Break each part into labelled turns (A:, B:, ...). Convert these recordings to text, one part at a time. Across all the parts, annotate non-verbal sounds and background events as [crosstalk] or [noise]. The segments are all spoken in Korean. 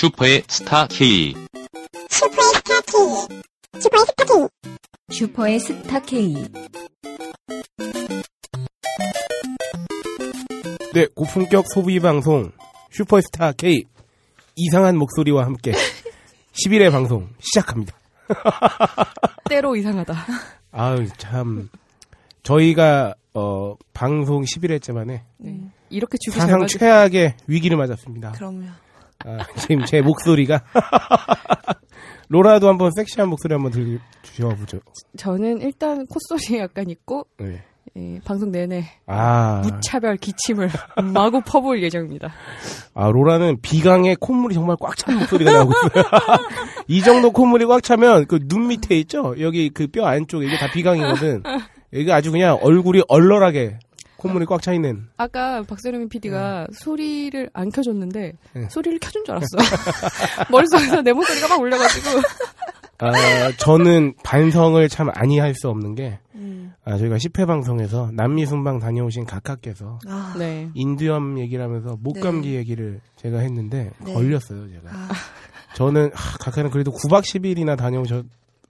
A: 슈퍼의 스타 K.
B: 슈퍼의 스타 K. 슈퍼의 스타 K.
C: 슈퍼의 스타 K.
D: 네, 고품격 소비 방송 슈퍼스타 K 이상한 목소리와 함께 11회 [laughs] 방송 시작합니다. [laughs]
E: 때로 이상하다.
D: 아유 참 저희가 어 방송 11회째 만에
E: 네. 이렇게 주기 잘
D: 사상
E: 맞을
D: 최악의 위기를 맞았습니다.
F: 그럼요.
D: 아, 지금 제 목소리가 [laughs] 로라도 한번 섹시한 목소리 한번 들려 주셔보죠.
E: 저는 일단 콧소리 약간 있고
D: 네.
E: 예, 방송 내내
D: 아,
E: 무차별 기침을 [laughs] 마구 퍼부을 예정입니다.
D: 아 로라는 비강에 콧물이 정말 꽉 찬 목소리가 나오고 있어요. [laughs] 이 정도 콧물이 꽉 차면 그 눈 밑에 있죠? 여기 그 뼈 안쪽에 이게 다 비강이거든. 여기가 아주 그냥 얼굴이 얼얼하게 콧물이 꽉 차 있는.
E: 아까 박세롬이 PD가 소리를 안 켜줬는데
D: 네.
E: 소리를 켜준 줄 알았어. [laughs] 머릿속에서 내 목소리가 막 울려가지고
D: 아, 저는 반성을 참 아니 할 수 없는 게,
F: 음.
D: 아, 저희가 10회 방송에서 남미 순방 다녀오신 각하께서
F: 아,
E: 네.
D: 인두염 얘기를 하면서 목감기
F: 네.
D: 얘기를 제가 했는데
F: 네.
D: 걸렸어요, 제가.
F: 아,
D: 저는 하, 각하는 그래도 9박 10일이나 다녀오셨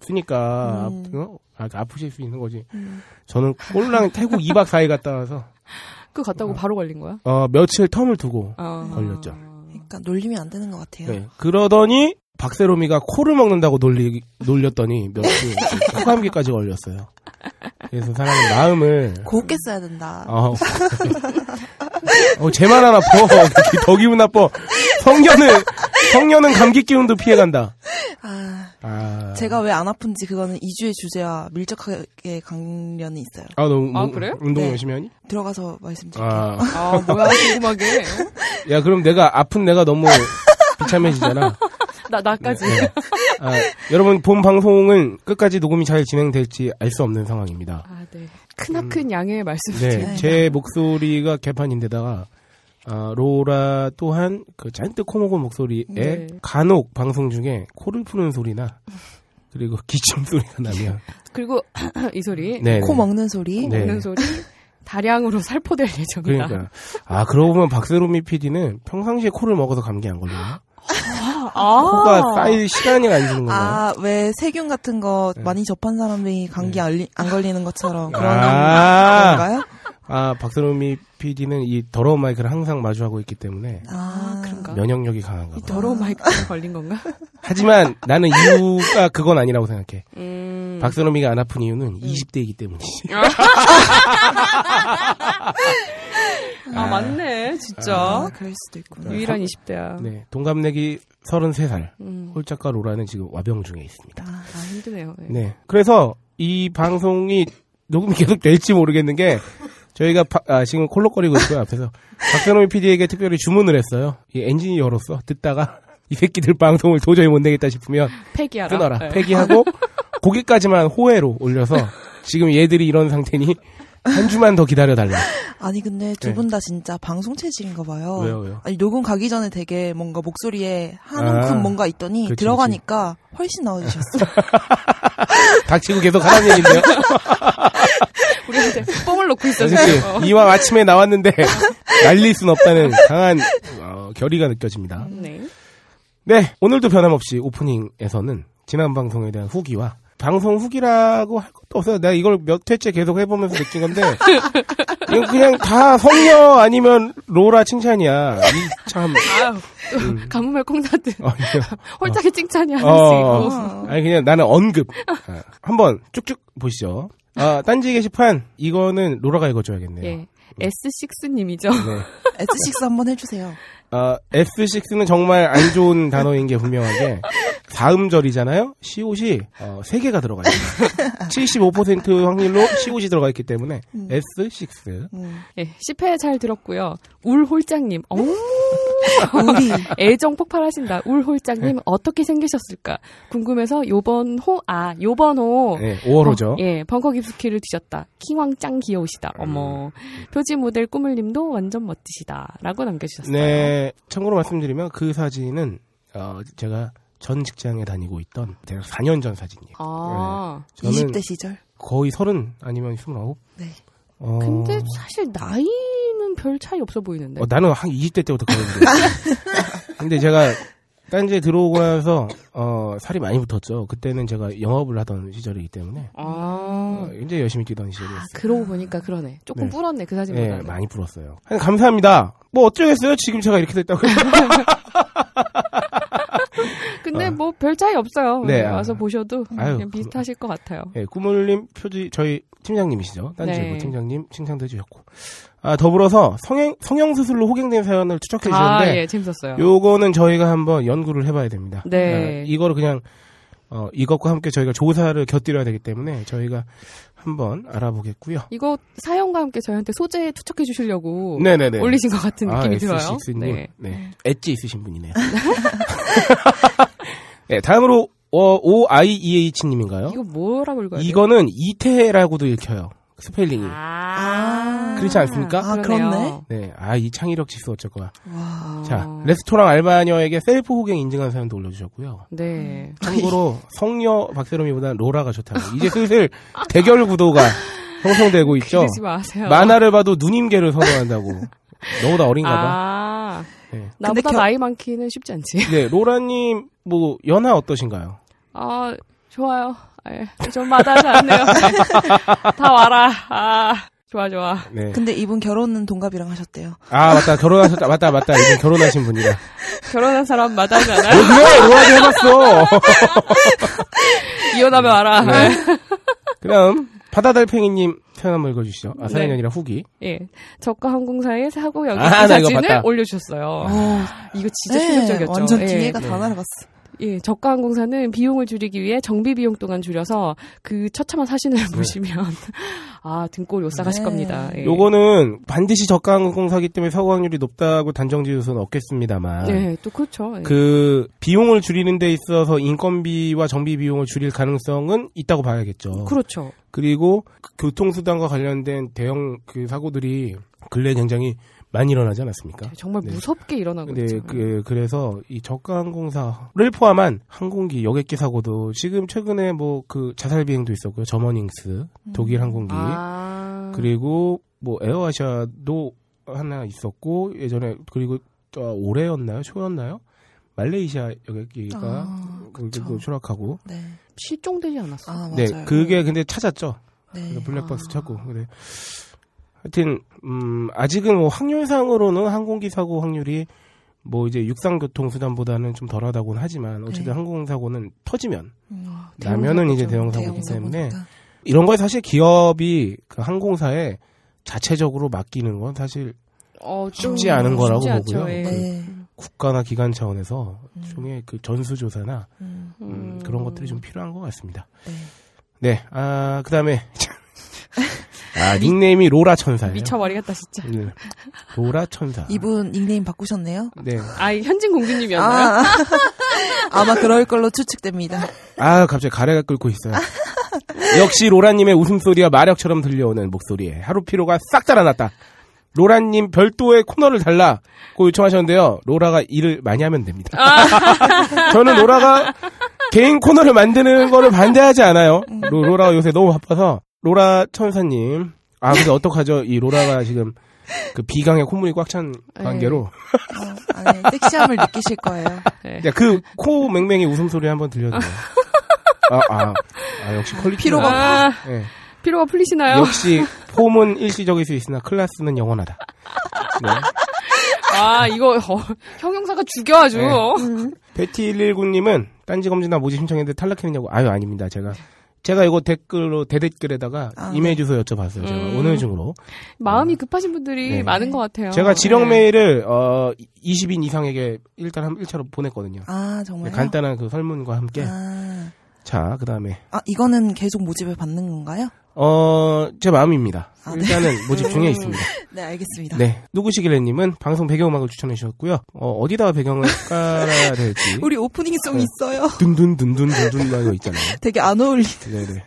D: 으니까
F: 음.
D: 아, 어? 아, 아프실 수 있는 거지.
F: 음.
D: 저는 꼴랑 태국 2박 4일 갔다 와서 [laughs]
E: 그 갔다고 바로 걸린 거야?
D: 어, 며칠 텀을 두고
E: 어.
D: 걸렸죠.
F: 그러니까 놀리면 안 되는 것 같아요.
D: 네. 그러더니 박세롬이가 코를 먹는다고 놀리, 놀렸더니 며칠 [laughs] 코감기까지 걸렸어요. 그래서 사람의 마음을
F: 곱게 써야 된다.
D: 어, 어, 쟤만 안 아파. [laughs] 더 기분 나빠. 성년은, 성년은 감기 기운도 피해간다.
F: 아,
D: 아.
F: 제가 왜 안 아픈지 그거는 2주의 주제와 밀접하게 관련이 있어요.
D: 아, 너
E: 아,
D: 운-
E: 그래요?
D: 운동
F: 네.
D: 열심히 하니?
F: 들어가서 말씀드릴게요.
D: 아.
E: 아 뭐야 궁금하게
D: 야, 그럼 내가 아픈 내가 너무 [laughs] 비참해지잖아.
E: 나 나까지
D: 네. 아, 여러분, 본 방송은 끝까지 녹음이 잘 진행될지 알 수 없는 상황입니다.
E: 아 네. 크나큰 양해의 말씀
D: 네,
E: 드립니다.
D: 제 목소리가 개판인데다가 아, 로라 또한 그 잔뜩 코먹은 목소리에
E: 네.
D: 간혹 방송 중에 코를 푸는 소리나 그리고 [laughs] 기침 소리가 나면
E: 그리고 [clears throat] 이 소리
D: 네,
F: 코 먹는 소리.
D: 네.
E: 먹는 소리 다량으로 [laughs] 살포될 예정이다.
D: 그러니까 아 그러고 보면 박세롬이 PD는 평상시에 코를 먹어서 감기 안 걸리나?
E: 아,
D: 코가 쌓일 시간이 안 주는 건가요?
F: 아, 왜 세균 같은 거
D: 네.
F: 많이 접한 사람들이 감기 안, 리- 안 걸리는 것처럼 그런
D: 아.
F: 건가요?
D: 아 박세롬이 PD는 이 더러운 마이크를 항상 마주하고 있기 때문에
F: 아,
E: 그런가?
D: 면역력이 강한가 봐.
E: 더러운 마이크가 걸린 건가? [laughs]
D: 하지만 나는 이유가 그건 아니라고 생각해.
E: 음.
D: 박선호미가 안 아픈 이유는 20대이기 때문이지. [laughs]
E: 아, 맞네, 진짜.
F: 아, 그럴 수도 있구나.
E: 유일한 20대야.
D: 네, 동갑내기 33살.
E: 음.
D: 홀짝과 로라는 지금 와병 중에 있습니다.
F: 아,
E: 아, 힘드네요. 네.
D: 네. 그래서 이 방송이 녹음이 계속 될지 모르겠는 게 저희가 파- 아, 지금 콜록거리고 있고요. 앞에서 박선호미 PD에게 특별히 주문을 했어요. 이 엔진이 열었어. 듣다가 이 새끼들 방송을 도저히 못 내겠다 싶으면
E: 폐기하라.
D: 끊어라.
E: 네.
D: 폐기하고 거기까지만 호혜로 올려서 지금 얘들이 이런 상태니 한 주만 더 기다려 달라. [laughs]
F: 아니 근데 두
D: 네.
F: 분다 진짜 방송 체질인가 봐요.
D: 왜요, 왜요?
F: 아니 녹음 가기 전에 되게 뭔가 목소리에 한 움큼
D: 아,
F: 뭔가 있더니
D: 그치,
F: 들어가니까 훨씬 나아지셨어. [laughs]
D: 닥치고 계속 하라는 얘기인데요. [laughs]
E: 우리한테 뽕을 놓고 있어,
D: 그치?
E: 지금. 어.
D: 이왕 아침에 나왔는데 날릴 순 없다는 강한 어, 결의가 느껴집니다.
E: 네.
D: 네, 오늘도 변함없이 오프닝에서는 지난 방송에 대한 후기와 방송 후기라고 할 것도 없어요. 내가 이걸 몇 회째 계속 해보면서 느낀 건데 [laughs] 이건 그냥 다 성녀 아니면 로라 칭찬이야. 이 참.
E: 아유, 또 가뭄에 콩나듯.
D: 어.
E: 홀짝이 칭찬이
D: 어,
E: 하나씩.
D: 아니 그냥 나는 언급. 아, 한번 쭉쭉 보시죠. 아, 딴지 게시판 이거는 로라가 읽어줘야겠네요.
E: 예. S6님이죠.
D: 네.
F: S6 한번 해주세요.
D: 아, S6는 정말 안 좋은 [laughs] 단어인 게 분명하게 사음절이잖아요. 시옷이 어, 3개가 들어가 있어요. 75% [laughs] 확률로 시옷이 들어가 있기 때문에 S6.
F: 음.
E: 예. 10회 잘 들었고요. 울홀장님. 어
F: 우리 [laughs]
E: 애정 폭발하신다. 울홀장님 어떻게 생기셨을까? 궁금해서 요번 호, 아, 요번 호.
D: 네, 5월호죠.
E: 어, 예, 벙커 깊숙이를 드셨다. 킹왕 짱 귀여우시다.
D: 음.
E: 어머. 표지 모델 꾸물님도 완전 멋지시다. 라고 남겨주셨어요.
D: 네, 참고로 말씀드리면 그 사진은 어, 제가 전 직장에 다니고 있던 대략 4년 전 사진이에요.
E: 아.
D: 저는
F: 20대 시절.
D: 거의 30 아니면 29?
F: 네.
D: 어,
E: 근데 사실 나이는 별 차이 없어 보이는데.
D: 어, 나는 한 20대 때부터 그랬는데. [laughs] 근데 제가 딴지에 들어오고 나서 어, 살이 많이 붙었죠. 그때는 제가 영업을 하던 시절이기 때문에
E: 아,
D: 어, 굉장히 열심히 뛰던 시절이었어요.
E: 그러고 보니까 그러네. 조금
D: 네.
E: 불었네, 그
D: 예,
E: 사진보다는.
D: 많이 불었어요. 아니, 감사합니다. 뭐 어쩌겠어요? 지금 제가 이렇게 됐다고. [laughs]
E: 근데
D: 어.
E: 뭐별 차이 없어요.
D: 네, 아.
E: 와서 보셔도
D: 아유,
E: 그냥 비슷하실 것 같아요.
D: 예, 꾸물님 표지 저희 팀장님이시죠. 딴지일보
E: 네.
D: 팀장님 칭찬도 해주셨고. 아 더불어서 성형 성형 수술로 호갱된 사연을 추적해
E: 아,
D: 주셨는데
E: 예, 재밌었어요.
D: 요거는 저희가 한번 연구를 해봐야 됩니다.
E: 네.
D: 아, 이거를 그냥 어, 이것과 함께 저희가 조사를 곁들여야 되기 때문에 저희가 한번 알아보겠고요.
E: 이거 사연과 함께 저희한테 소재 투척해 주시려고
D: 네네네.
E: 올리신 것 같은
D: 아,
E: 느낌이 들어요.
D: S6님.
E: 네.
D: 네. 엣지 있으신 분이네요. [laughs] 네, 다음으로 어, OIEH님인가요?
E: 이거 뭐라고 읽어야 돼요?
D: 이거는 이태라고도 읽혀요. 스펠링이.
E: 아,
D: 그렇지 않습니까?
F: 아. 그렇네.
D: 네, 아, 이 창의력 지수 어쩔 거야.
F: 와.
D: 자,
E: 어.
D: 레스토랑 알바녀에게 셀프 호갱 인증한 사연도 올려주셨고요.
E: 네.
D: 참고로 성녀 박세롬이보다 로라가 좋다고. 이제 슬슬 대결 구도가 [laughs] 형성되고 있죠.
E: 그러지 마세요.
D: 만화를 봐도 누님계를 선호한다고. 너보다 어린가 봐.
E: 아,
D: 네.
E: 나보다
F: 겨-
E: 나이 많기는 쉽지 않지.
D: 네, 로라님, 뭐, 연하 어떠신가요?
E: 아, 좋아요. 예, 좀 마다하지 않네요. [laughs] 다 와라. 아, 좋아, 좋아.
D: 네.
F: 근데 이분 결혼은 동갑이랑 하셨대요.
D: 아, 맞다. 결혼하셨다. 맞다, 맞다. 이제 결혼하신 분이라.
E: 결혼한 사람 마다하지
D: 왜
E: 않아요?
D: 그래? 로라도 해봤어. [laughs]
E: 이혼하면 와라.
D: 네. 그 다음, 바다달팽이님 사연 한번 읽어주시죠. 아, 사연이
E: 네.
D: 아니라 후기.
E: 예. 저가 항공사의 사고 여기
D: 아,
E: 사진을
D: 봤다.
E: 올려주셨어요. 이거 진짜
F: 네,
E: 충격적이었죠.
F: 완전
E: 예.
F: 기회가
D: 네.
F: 다 날아갔어.
E: 예, 저가 항공사는 비용을 줄이기 위해 정비 비용 동안 줄여서 그 처참한 사진을 보시면 [laughs] 아 등골이 오싹하실
F: 네.
E: 겁니다. 예.
D: 요거는 반드시 저가 항공사기 때문에 사고 확률이 높다고 단정 지을 수는 없겠습니다만.
E: 네, 또 그렇죠. 예.
D: 그 비용을 줄이는 데 있어서 인건비와 정비 비용을 줄일 가능성은 있다고 봐야겠죠.
E: 그렇죠.
D: 그리고 그 교통수단과 관련된 대형 그 사고들이 근래 굉장히 많이 일어나지 않았습니까?
E: 정말
D: 네.
E: 무섭게 일어나고
D: 네,
E: 있죠.
D: 그, 그래서 이 저가 항공사를 포함한 항공기 여객기 사고도 지금 최근에 뭐 그 자살 비행도 있었고요. 저머닝스 독일 항공기
E: 아,
D: 그리고 뭐 에어아시아도 하나 있었고 예전에 그리고 어, 올해였나요? 초였나요? 말레이시아 여객기가
F: 아, 그쵸.
D: 추락하고
F: 네.
E: 실종되지 않았어.
F: 아.
D: 네 그게 근데 찾았죠.
F: 네.
D: 블랙박스
E: 아.
D: 찾고 그래. 하여튼 음 아직은 뭐 확률상으로는 항공기 사고 확률이 뭐 이제 육상 교통 수단보다는 좀 덜하다고는 하지만 어쨌든
F: 네.
D: 항공 사고는 터지면
F: 음,
D: 나면은 이제
E: 대형
D: 사고이기 때문에
F: 사고니까.
D: 이런 거에 사실 기업이 그 항공사에 자체적으로 맡기는 건 사실
E: 어, 좀
D: 쉽지 않은 거라고
E: 쉽지.
D: 보고요.
E: 예.
F: 네.
D: 국가나 기관 차원에서
F: 음.
D: 일종의 그 전수조사나
F: 음,
D: 음,
E: 음.
D: 그런 것들이 좀 필요한 것 같습니다.
F: 네.
D: 네, 아, 그 다음에. [laughs] 아, 닉네임이 로라 천사예요.
E: 미쳐버리겠다 진짜.
D: 네. 로라 천사.
F: 이분 닉네임 바꾸셨네요?
D: 네.
E: 아, 이 현진 공주님이었나요?
F: 아, [laughs] 아마 그럴 걸로 추측됩니다.
D: 아, 갑자기 가래가 끓고 있어요. 역시 로라님의 웃음소리와 마력처럼 들려오는 목소리에 하루 피로가 싹 달아났다. 로라님 별도의 코너를 달라고 요청하셨는데요. 로라가 일을 많이 하면 됩니다. [laughs] 저는 로라가 개인 코너를 만드는 거를 반대하지 않아요. 로, 로라가 요새 너무 바빠서 로라 천사님. 아 근데 어떡하죠? 이 로라가 지금 그 비강에 콧물이 꽉 찬 관계로
F: 어, 아니, 섹시함을 느끼실 거예요.
E: 네.
D: 그 코맹맹이 웃음소리 한번 들려줘요. 아, 아, 아, 역시 quality.
F: 피로가-
E: 아,
D: 네.
E: 피로가 풀리시나요?
D: 역시 폼은 일시적일 수 있으나 클래스는 영원하다. 네.
E: 아, 이거 어, 형용사가 죽여 아주.
D: 네.
F: 음.
D: 베티119님은 딴지 검진나 모집 신청했는데 탈락했느냐고. 아유, 아닙니다. 제가. 제가 이거 댓글로, 대댓글에다가
F: 아,
D: 이메일 주소 여쭤봤어요. 제가
E: 음.
D: 오늘 중으로.
E: 마음이 급하신 분들이
D: 네.
E: 많은 것 같아요.
D: 제가 지령
E: 네.
D: 메일을, 어, 20인 이상에게 일단 한 1차로 보냈거든요.
F: 아,
D: 네,
F: 정말요?
D: 간단한 그 설문과 함께.
F: 아,
D: 자, 그 다음에.
F: 아, 이거는 계속 모집을 받는 건가요?
D: 어, 제 마음입니다.
F: 아, 네.
D: 일단은 모집 중에
E: 음.
D: 있습니다.
F: 네, 알겠습니다.
D: 네. 누구시길래님은 방송 배경음악을 추천해 주셨고요. 어, 어디다가 배경을 깔아야 될지. [laughs]
F: 우리 오프닝 송
D: 네.
F: 있어요.
D: 둔둔둔둔둔둔 이거 있잖아요. [laughs]
F: 되게 안 어울리.
D: 네네.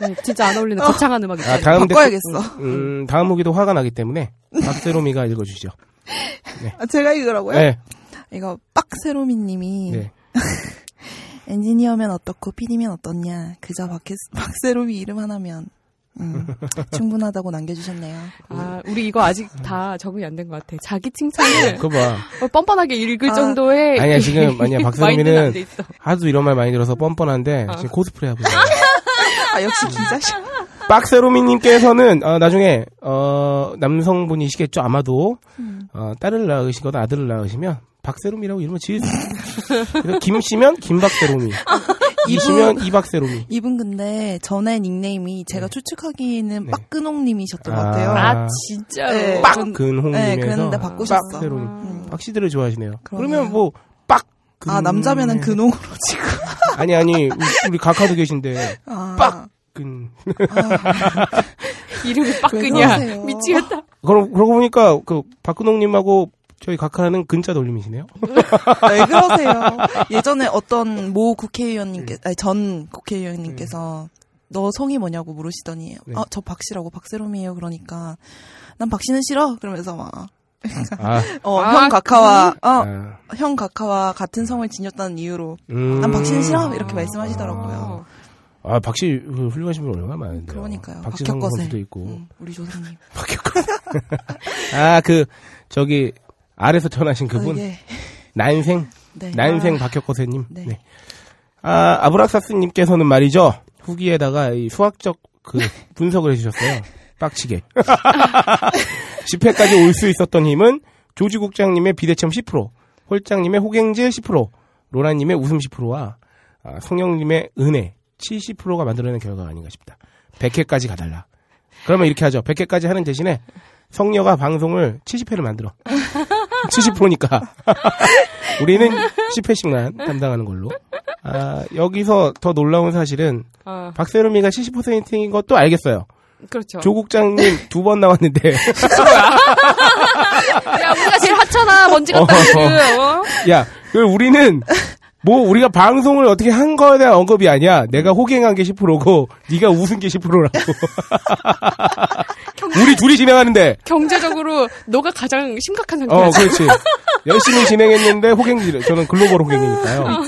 E: 네, 진짜 안 어울리는 거창한 음악
D: 아. 다음
F: 바꿔야겠어.
D: 음, 다음 후기도 화가 나기 때문에 박세롬이가 읽어주시죠.
F: 아, 제가 이거라고요?
D: 네.
F: 이거 빡세로미님이
D: 네.
F: 엔지니어면 어떻고 PD면 어떻냐. 그저 박세, 박세로미 이름 하나면 음, [laughs] 충분하다고 남겨주셨네요.
E: 아, 우리 이거 아직 다 적응이 안 된 것 같아. 자기 칭찬을
D: 그거 봐.
E: 어, 뻔뻔하게 읽을
F: 아.
E: 정도의
D: 아니야, 지금, 아니야, [laughs] 박세롬이는. 하도 이런 말 많이 들어서 뻔뻔한데,
E: 어.
D: 지금 코스프레 하고 있어요. [laughs]
F: 아, 역시 기자셔.
D: 박세롬이님께서는, 어, 나중에, 어, 남성분이시겠죠, 아마도.
F: 음.
D: 어, 딸을 낳으시거나 아들을 낳으시면, 박세롬이라고 이름을 지을 수 김씨면 김박세롬이. 이씨면 이박세롬이.
F: 이분 근데 전에 닉네임이 제가 추측하기에는
D: 네.
F: 빡근홍님이셨던 것
D: 아.
F: 같아요.
E: 아, 진짜로.
F: 네.
D: 빡!
F: 전-
D: 근홍님에서.
F: 네, 그랬는데 바꾸셨어.
D: 박세롬이.
F: 음.
D: 박씨들을 좋아하시네요.
F: 그러네요.
D: 그러면 뭐, 빡!
F: 아,
D: 근-
F: 남자면은 근홍으로 치고. [laughs]
D: 아니, 아니, 우리, 각하도 계신데,
F: 아,
D: 빡! 근.
F: 아, [laughs]
E: 이름이.
F: 그러세요?
E: 미치겠다.
D: 그러, 그러고 보니까, 그, 박근홍님하고 저희 각하는 근자 돌림이시네요? [laughs]
F: 왜 그러세요? 예전에 어떤 모 국회의원님께, 아니, 전 국회의원님께서 너 성이 뭐냐고 물으시더니,
D: 네.
F: 아, 저 박씨라고 박세롬이에요. 그러니까, 난 박씨는 싫어. 그러면서 막,
D: 아, [laughs]
F: 어,
E: 아,
F: 형 각하와, 어,
D: 아,
F: 형 각하와 같은 성을 지녔다는 이유로,
D: 음.
F: 난 박씨는 싫어. 이렇게 말씀하시더라고요.
D: 아, 박씨, 그 훌륭하신 분 얼마나 많은데요.
F: 그러니까요. 박혁거세.
D: 선수도 있고.
F: 음, 우리 조상님. [laughs]
D: 아, 그, 저기, 아래서 전하신 그분. [laughs]
F: 아, 예.
D: 난생,
F: 네.
D: 난생 박혁거세님.
F: 네.
D: 네. 아, 아브락사스님께서는 말이죠. 후기에다가 이 수학적 그 분석을 해주셨어요. 빡치게. [laughs] 집회까지 올 수 있었던 힘은 조지 국장님의 비대첨 10%, 홀장님의 호갱질 10%, 로라님의 웃음 10%와 아, 성령님의 은혜 70%가 만들어낸 결과가 아닌가 싶다. 100회까지 가달라. 그러면 이렇게 하죠. 100회까지 하는 대신에 성녀가 방송을 70회를 만들어. 70%니까. [laughs] 우리는 10회씩만 담당하는 걸로. 아, 여기서 더 놀라운 사실은
E: 아,
D: 박세롬이가 70%인 것도 알겠어요.
E: 그렇죠.
D: 조국장님 두 번 나왔는데 [laughs]
E: 야, 우리가 제일 하찮아. 먼지 같다.
D: 어.
E: 어? [laughs]
D: 야, 그 우리는 뭐 우리가 방송을 어떻게 한 거에 대한 언급이 아니야. 내가 호갱한 게 10%고 네가 웃은 게 10%라고. 우리 둘이 진행하는데.
E: 경제적으로 너가 가장 심각한
D: 어,
E: 상태야.
D: 그렇지. 열심히 진행했는데 호갱질. 저는 글로벌 호갱이니까요.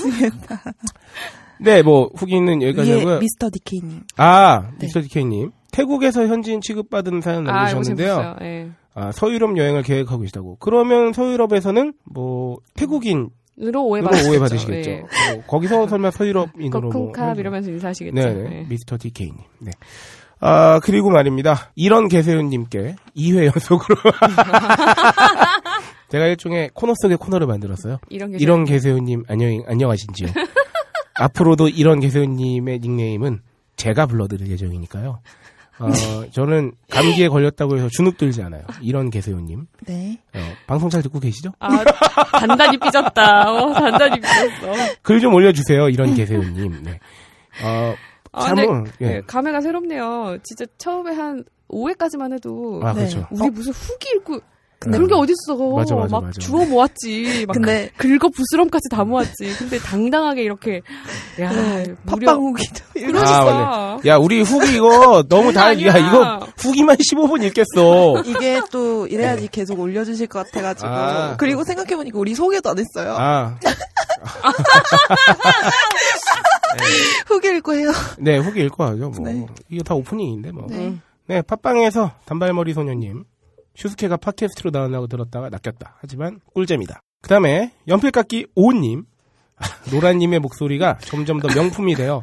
D: 네, 뭐 후기는 여기까지
F: 예,
D: 하고요.
F: 미스터 디케이님.
D: 아,
F: 네.
D: 미스터 디케이님. 태국에서 현지인 취급받은 사연
E: 아,
D: 남기셨는데요.
E: 예.
D: 아, 서유럽 여행을 계획하고 계시다고. 그러면 서유럽에서는 뭐 태국인 으로
E: 오해받으시겠죠.
D: 오해받으시겠죠.
E: 예.
D: 뭐 거기서 설마 서유럽인으로 뭐
E: 거쿵캅 이러면서 인사하시겠죠.
D: 네,
E: 예.
D: 네. 미스터 디케이님. 네. 아, 그리고 말입니다. 이런 개세윤님께 2회 연속으로. [laughs] 제가 일종의 코너 속의 코너를 만들었어요.
E: 이런 게
D: 이런 개세윤님, 안녕, 안녕하신지요. [laughs] 앞으로도 이런 개세윤님의 닉네임은 제가 불러드릴 예정이니까요. 어, 저는 감기에 걸렸다고 해서 주눅 들지 않아요. 이런 개세윤님.
F: 네.
D: 어, 방송 잘 듣고 계시죠?
E: 아, 단단히 삐졌다. 어, 단단히 삐졌어.
D: 글 좀 올려주세요. 이런 개세윤님. 네. 어,
E: 아,
D: 참,
E: 근데
D: 예.
E: 예, 감회가 새롭네요. 진짜 처음에 한 5회까지만 해도
D: 아,
F: 네.
D: 그렇죠.
E: 우리 무슨 후기 읽고
D: 근데
E: 그런 게 어딨어.
D: 맞아, 맞아,
E: 막
D: 맞아.
E: 주워 모았지. 막
F: 근데-
E: 긁어 부스럼까지 다 모았지. 근데 당당하게 이렇게 야
F: 네,
E: 무려
F: 팟빵후기도
E: 그러셨어.
D: 야, 우리 후기 이거 너무 다, 야,
E: 아니야.
D: 이거 후기만 15분 읽겠어.
F: 이게 또 이래야지 계속 올려주실 것 같아가지고
D: 아.
F: 그리고 생각해보니까 우리 소개도 안 했어요
D: 아, [laughs]
F: 후기 읽고 해요
D: 네, 후기 읽고 하죠. 뭐.
F: 네.
D: 이거 다 오프닝인데, 뭐.
F: 네.
D: 네, 팟빵에서 단발머리 소녀님. 슈스케가 팟캐스트로 나온다고 들었다가 낚였다. 하지만 꿀잼이다. 그 다음에 연필깎이 오님. 노라님의 목소리가 점점 더 명품이 되어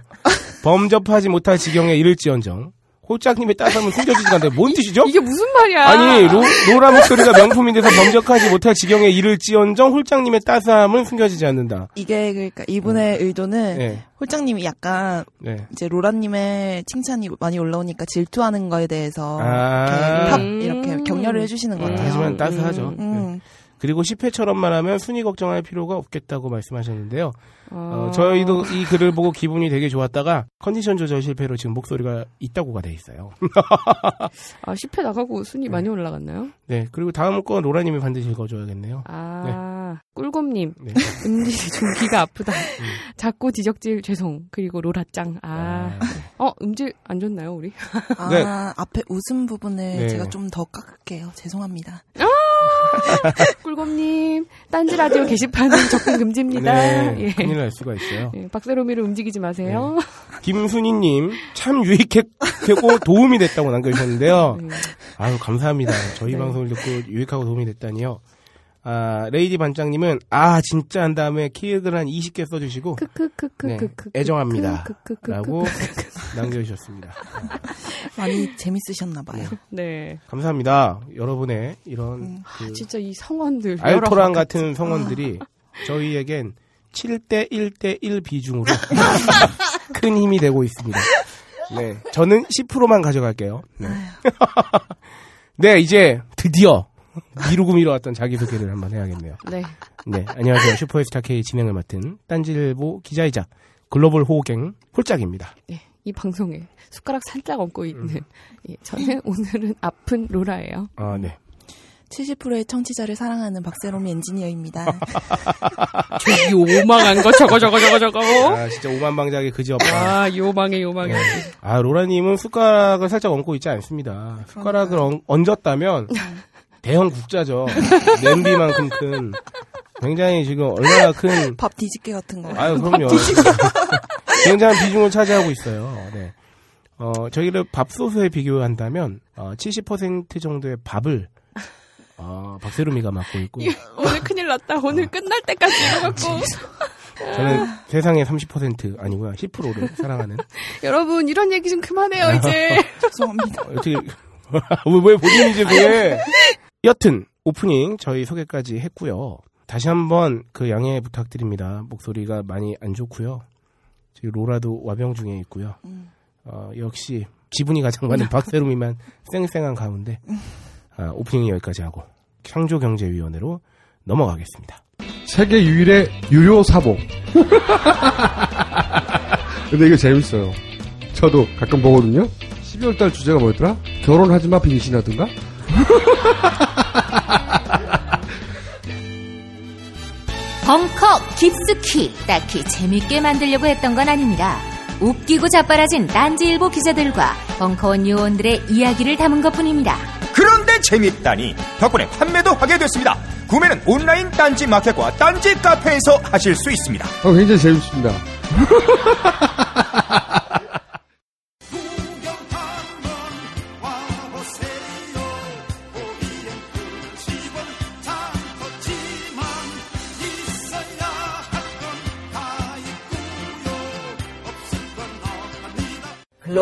D: 범접하지 못할 지경에 이를지언정. 홀짝님의 따뜻함은 숨겨지지가 않는데 뭔 뜻이죠?
E: 이게 무슨 말이야?
D: 아니 로, 로라 목소리가 명품이 돼서 범접하지 못할 지경에 이를 지언정 홀장님의 따스함은 숨겨지지 않는다.
F: 이게 그러니까 이분의 의도는
D: 네,
F: 홀장님이 약간
D: 네.
F: 이제 로라님의 칭찬이 많이 올라오니까 질투하는 거에 대해서
D: 아.
F: 이렇게 탑
E: 음.
F: 이렇게 격려를 해주시는 것
D: 음,
F: 같아요.
D: 하지만 따스하죠.
E: 음.
D: 네.
F: 음.
D: 그리고 10회처럼만 하면 순위 걱정할 필요가 없겠다고 말씀하셨는데요. 어,
E: 어,
D: 저희도 이 글을 보고 기분이 되게 좋았다가 컨디션 조절 실패로 지금 목소리가 있다고가 돼 있어요. [laughs]
E: 아 10회 나가고 순위 많이 올라갔나요?
D: 네, 그리고 다음 건 로라님이 반드시 읽어줘야겠네요.
E: 아 꿀곰님
D: 네.
E: 음질이 좀 귀가 아프다. 자꾸 지적질 죄송. 그리고 로라짱. 아, 어 음질 안 좋나요 우리?
F: 아
D: 네.
F: 앞에 웃음 부분을
D: 네.
F: 제가 좀 더 깎을게요. 죄송합니다. [laughs]
E: 꿀곰님, 딴지 라디오 게시판은 접근 금지입니다.
D: 네, [laughs]
E: 예.
D: 큰일 날 수가 있어요.
E: 예, 박세롬이를 움직이지 마세요. [laughs]
D: 김순희님 참 유익했고 도움이 됐다고 남겨주셨는데요.
E: 네.
D: 아유 감사합니다. 저희
E: 네.
D: 방송을 듣고 유익하고 도움이 됐다니요. 아 레이디 반장님은 아 진짜 한 다음에 키읔을 한 20개 써주시고
E: 크크크크크크.
D: 네, 애정합니다.
E: 크크크크크크.
D: 라고 남겨주셨습니다.
F: 많이 재밌으셨나 봐요.
D: 네.
E: 네.
D: 감사합니다. 여러분의 이런 그
E: 진짜 이 성원들.
D: 알토란
E: 여러
D: 같은 성원들이 저희에겐 7대 1대 1 비중으로 큰 힘이 되고 있습니다. 네. 저는 10%만 가져갈게요. 네. 네, 이제 드디어 미루고 미뤄왔던 자기소개를 한번 해야겠네요.
E: 네.
D: 네. 안녕하세요. 슈퍼스타 K 진행을 맡은 딴지일보 기자이자 글로벌 호갱 홀짝입니다.
E: 네. 이 방송에 숟가락 살짝 얹고
D: 음.
E: 있는. 예, 저는 오늘은 아픈 로라예요.
D: 아, 네.
F: 70%의 청취자를 사랑하는 박세롬 엔지니어입니다. [laughs]
E: 저기 요망한 거 저거 저거 저거 저거.
D: 아, 진짜 오만방자기 그지 없다.
E: 아, 요망해 요망해.
D: 네. 아, 로라님은 숟가락을 살짝 얹고 있지 않습니다. 숟가락을 얹, 얹었다면 [laughs] 대형 국자죠. 냄비만큼 큰. 굉장히 지금 얼마나 큰.
F: 밥 뒤집개 같은 거.
D: 아유, 그럼요. [laughs] 굉장한 비중을 차지하고 있어요. 네. 어, 저희를 밥솥에 비교한다면, 어, 70% 정도의 밥을, 어, 박세롬이가 맡고 있고,
E: 오늘 큰일 났다. 오늘 끝날 때까지 이거 갖고.
D: 저는 세상의 30% 아니고요. 10%를 사랑하는.
E: 여러분 이런 얘기 좀 그만해요 이제. [laughs]
F: 죄송합니다.
D: 어떻게 [laughs] 왜, 왜 본인 이제 왜? 여튼 오프닝 저희 소개까지 했고요. 다시 한번 그 양해 부탁드립니다. 목소리가 많이 안 좋고요. 지금 로라도 와병 중에 있고요.
F: 음.
D: 어, 역시 지분이 가장 많은 [laughs] 박세롬이만 쌩쌩한 가운데 아, 오프닝 여기까지 하고 창조경제위원회로 넘어가겠습니다.
A: 세계 유일의 유료 사복. [laughs] 근데 이거 재밌어요. 저도 가끔 보거든요. 12월달 주제가 뭐였더라? 결혼하지 마 빙신하든가?
G: 벙커 깊숙이 딱히 재밌게 만들려고 했던 건 아닙니다. 웃기고 자빠라진 딴지일보 기자들과 벙커원 요원들의 이야기를 담은 것뿐입니다.
H: 그런데 재밌다니 덕분에 판매도 하게 됐습니다. 구매는 온라인 딴지 마켓과 딴지 카페에서 하실 수 있습니다.
A: 어, 굉장히 재밌습니다. [laughs]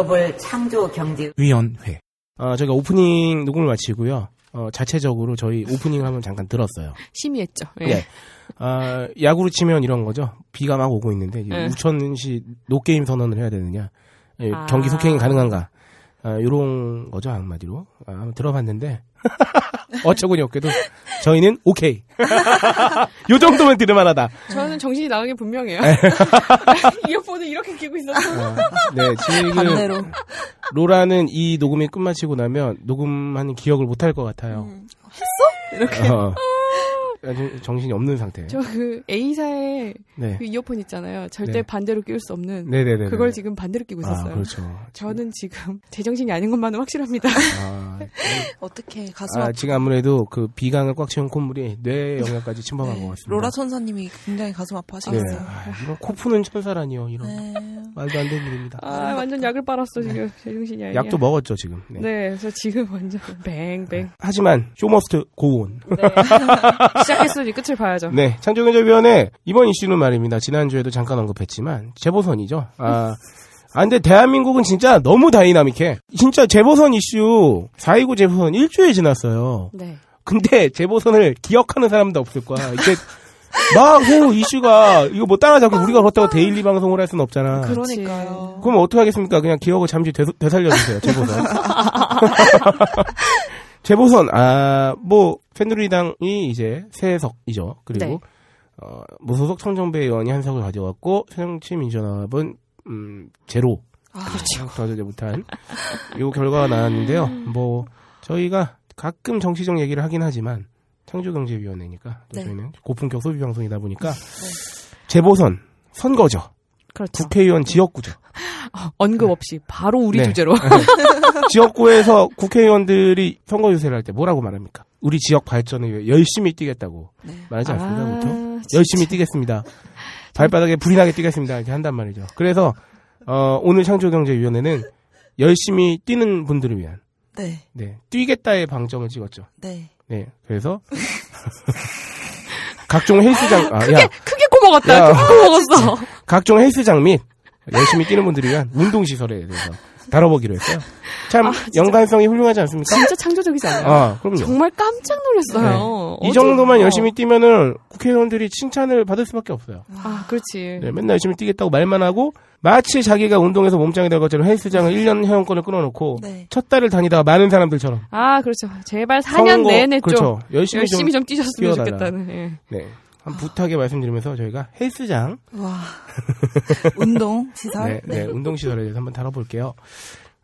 I: 글로벌 창조 경제
D: 위원회. 어, 저희가 오프닝 녹음을 마치고요. 어, 자체적으로 저희 오프닝을 한번 잠깐 들었어요.
E: 심의했죠. 예.
D: 네. 아, 야구로 치면 이런 거죠. 비가 막 오고 있는데 이제
E: 네.
D: 우천시 노게임 선언을 해야 되느냐, 예,
E: 아.
D: 경기 속행이 가능한가, 아, 이런 거죠 한마디로. 아, 한번 들어봤는데 [laughs] 어처구니 없게도 저희는 오케이. [laughs] 요 정도면 들을만하다.
E: 저는 정신이 나간 게 분명해요. [laughs] 이어폰을 이렇게 끼고 있었어.
D: 어, 네, 지금
F: 반대로.
D: 로라는 이 녹음이 끝마치고 나면 녹음하는 기억을 못할 것 같아요.
F: 음, 했어? 이렇게.
D: 어. 정신이 없는 상태.
E: 저 그 A사의
D: 네.
E: 그 이어폰 있잖아요. 절대
D: 네.
E: 반대로 끼울 수 없는.
D: 네네네.
E: 그걸 지금 반대로 끼고 있었어요.
D: 아, 그렇죠.
E: 저는 지금 [laughs] 제정신이 아닌 것만은 확실합니다.
D: 아, [laughs]
F: 어떻게 가슴
D: 아,
F: 아,
D: 지금 아무래도 그 비강을 꽉 채운 콧물이 뇌 영역까지 침범한 것 같습니다.
F: 로라 천사님이 굉장히 가슴
D: 네.
F: 아파하시겠어요.
D: 아, 이런 코 푸는 천사라니요. 이런
F: 네.
D: 말도 안 되는 일입니다.
E: 아, 완전 약을 빨았어, 지금. 제정신이 아니야.
D: 약도 먹었죠 지금. 네.
E: 네, 그래서 지금 완전 [laughs] 뱅뱅.
D: 하지만 show must go on.
E: 네. 시작했으니 끝을 봐야죠.
D: 네, 창조경제위원회 이번 이슈는 말입니다. 지난주에도 잠깐 언급했지만 재보선이죠. 아, 아 근데 대한민국은 진짜 너무 다이나믹해. 진짜 재보선 이슈 4.29 재보선 일주일 지났어요.
E: 네.
D: 근데 재보선을 기억하는 사람도 없을 거야. 이게 막뭐 이슈가 이거 뭐 따라잡고 우리가 그렇다고 데일리 방송을 할 수는 없잖아.
F: 그러니까요.
D: 그럼 어떻게 하겠습니까? 그냥 기억을 잠시 되, 되살려 주세요. 재보선. [laughs] 재보선 아 뭐 새누리당이 이제 새 석이죠. 그리고
E: 네.
D: 어, 무소속 청정배 의원이 한 석을 가져왔고 새정치민주연합은 음, 제로.
E: 아, 그렇죠.
D: 도와주지 못한 요 결과가 나왔는데요. 뭐 저희가 가끔 정치적 얘기를 하긴 하지만 창조경제위원회니까 또
F: 네.
D: 저희는 고품격 소비 방송이다 보니까 재보선 선거죠.
E: 그렇죠.
D: 국회의원 지역구죠.
E: 언급 없이 바로 우리
D: 네.
E: 주제로. [laughs]
D: 지역구에서 국회의원들이 선거 유세를 할 때 뭐라고 말합니까? 우리 지역 발전을 위해 열심히 뛰겠다고
F: 네.
D: 말하지 않습니까?
E: 아,
D: 보통? 열심히 뛰겠습니다. 발바닥에 불이 나게 뛰겠습니다. 이렇게 한단 말이죠. 그래서 어, 오늘 창조경제위원회는 열심히 뛰는 분들을 위한
F: 네.
D: 네, 뛰겠다의 방점을 찍었죠.
F: 네.
D: 네, 그래서 [laughs] 각종 헬스장, 아, 야,
E: 크게 코 먹었다.
D: 야.
E: 크게 코 먹었어. [laughs]
D: 각종 헬스장 및 열심히 뛰는 분들을 위한 운동시설에 대해서 다뤄보기로 했어요. 참 연관성이 훌륭하지 않습니까?
E: 진짜 창조적이지 않아요?
D: 아, 그럼요.
E: 정말 깜짝 놀랐어요.
D: 이
E: 어제-
D: 정도만
E: 어.
D: 열심히 뛰면은 국회의원들이 칭찬을 받을 수밖에 없어요.
E: 아, 그렇지.
D: 네, 맨날 열심히 뛰겠다고 말만 하고 마치 자기가 운동해서 몸짱이 될 것처럼 헬스장을 1년 회원권을 끊어놓고
F: 네.
D: 첫 달을 다니다가 많은 사람들처럼
E: 아, 그렇죠. 제발 4년
D: 선거-
E: 내내 좀
D: 그렇죠. 열심히,
E: 열심히
D: 좀
E: 좀 뛰셨으면
D: 뛰어달라.
E: 좋겠다는. 예.
D: 네. 한 부탁에 말씀드리면서 저희가 헬스장
F: 와. [laughs] 운동 시설.
D: 네, 네, 운동 시설에 대해서 한번 다뤄볼게요.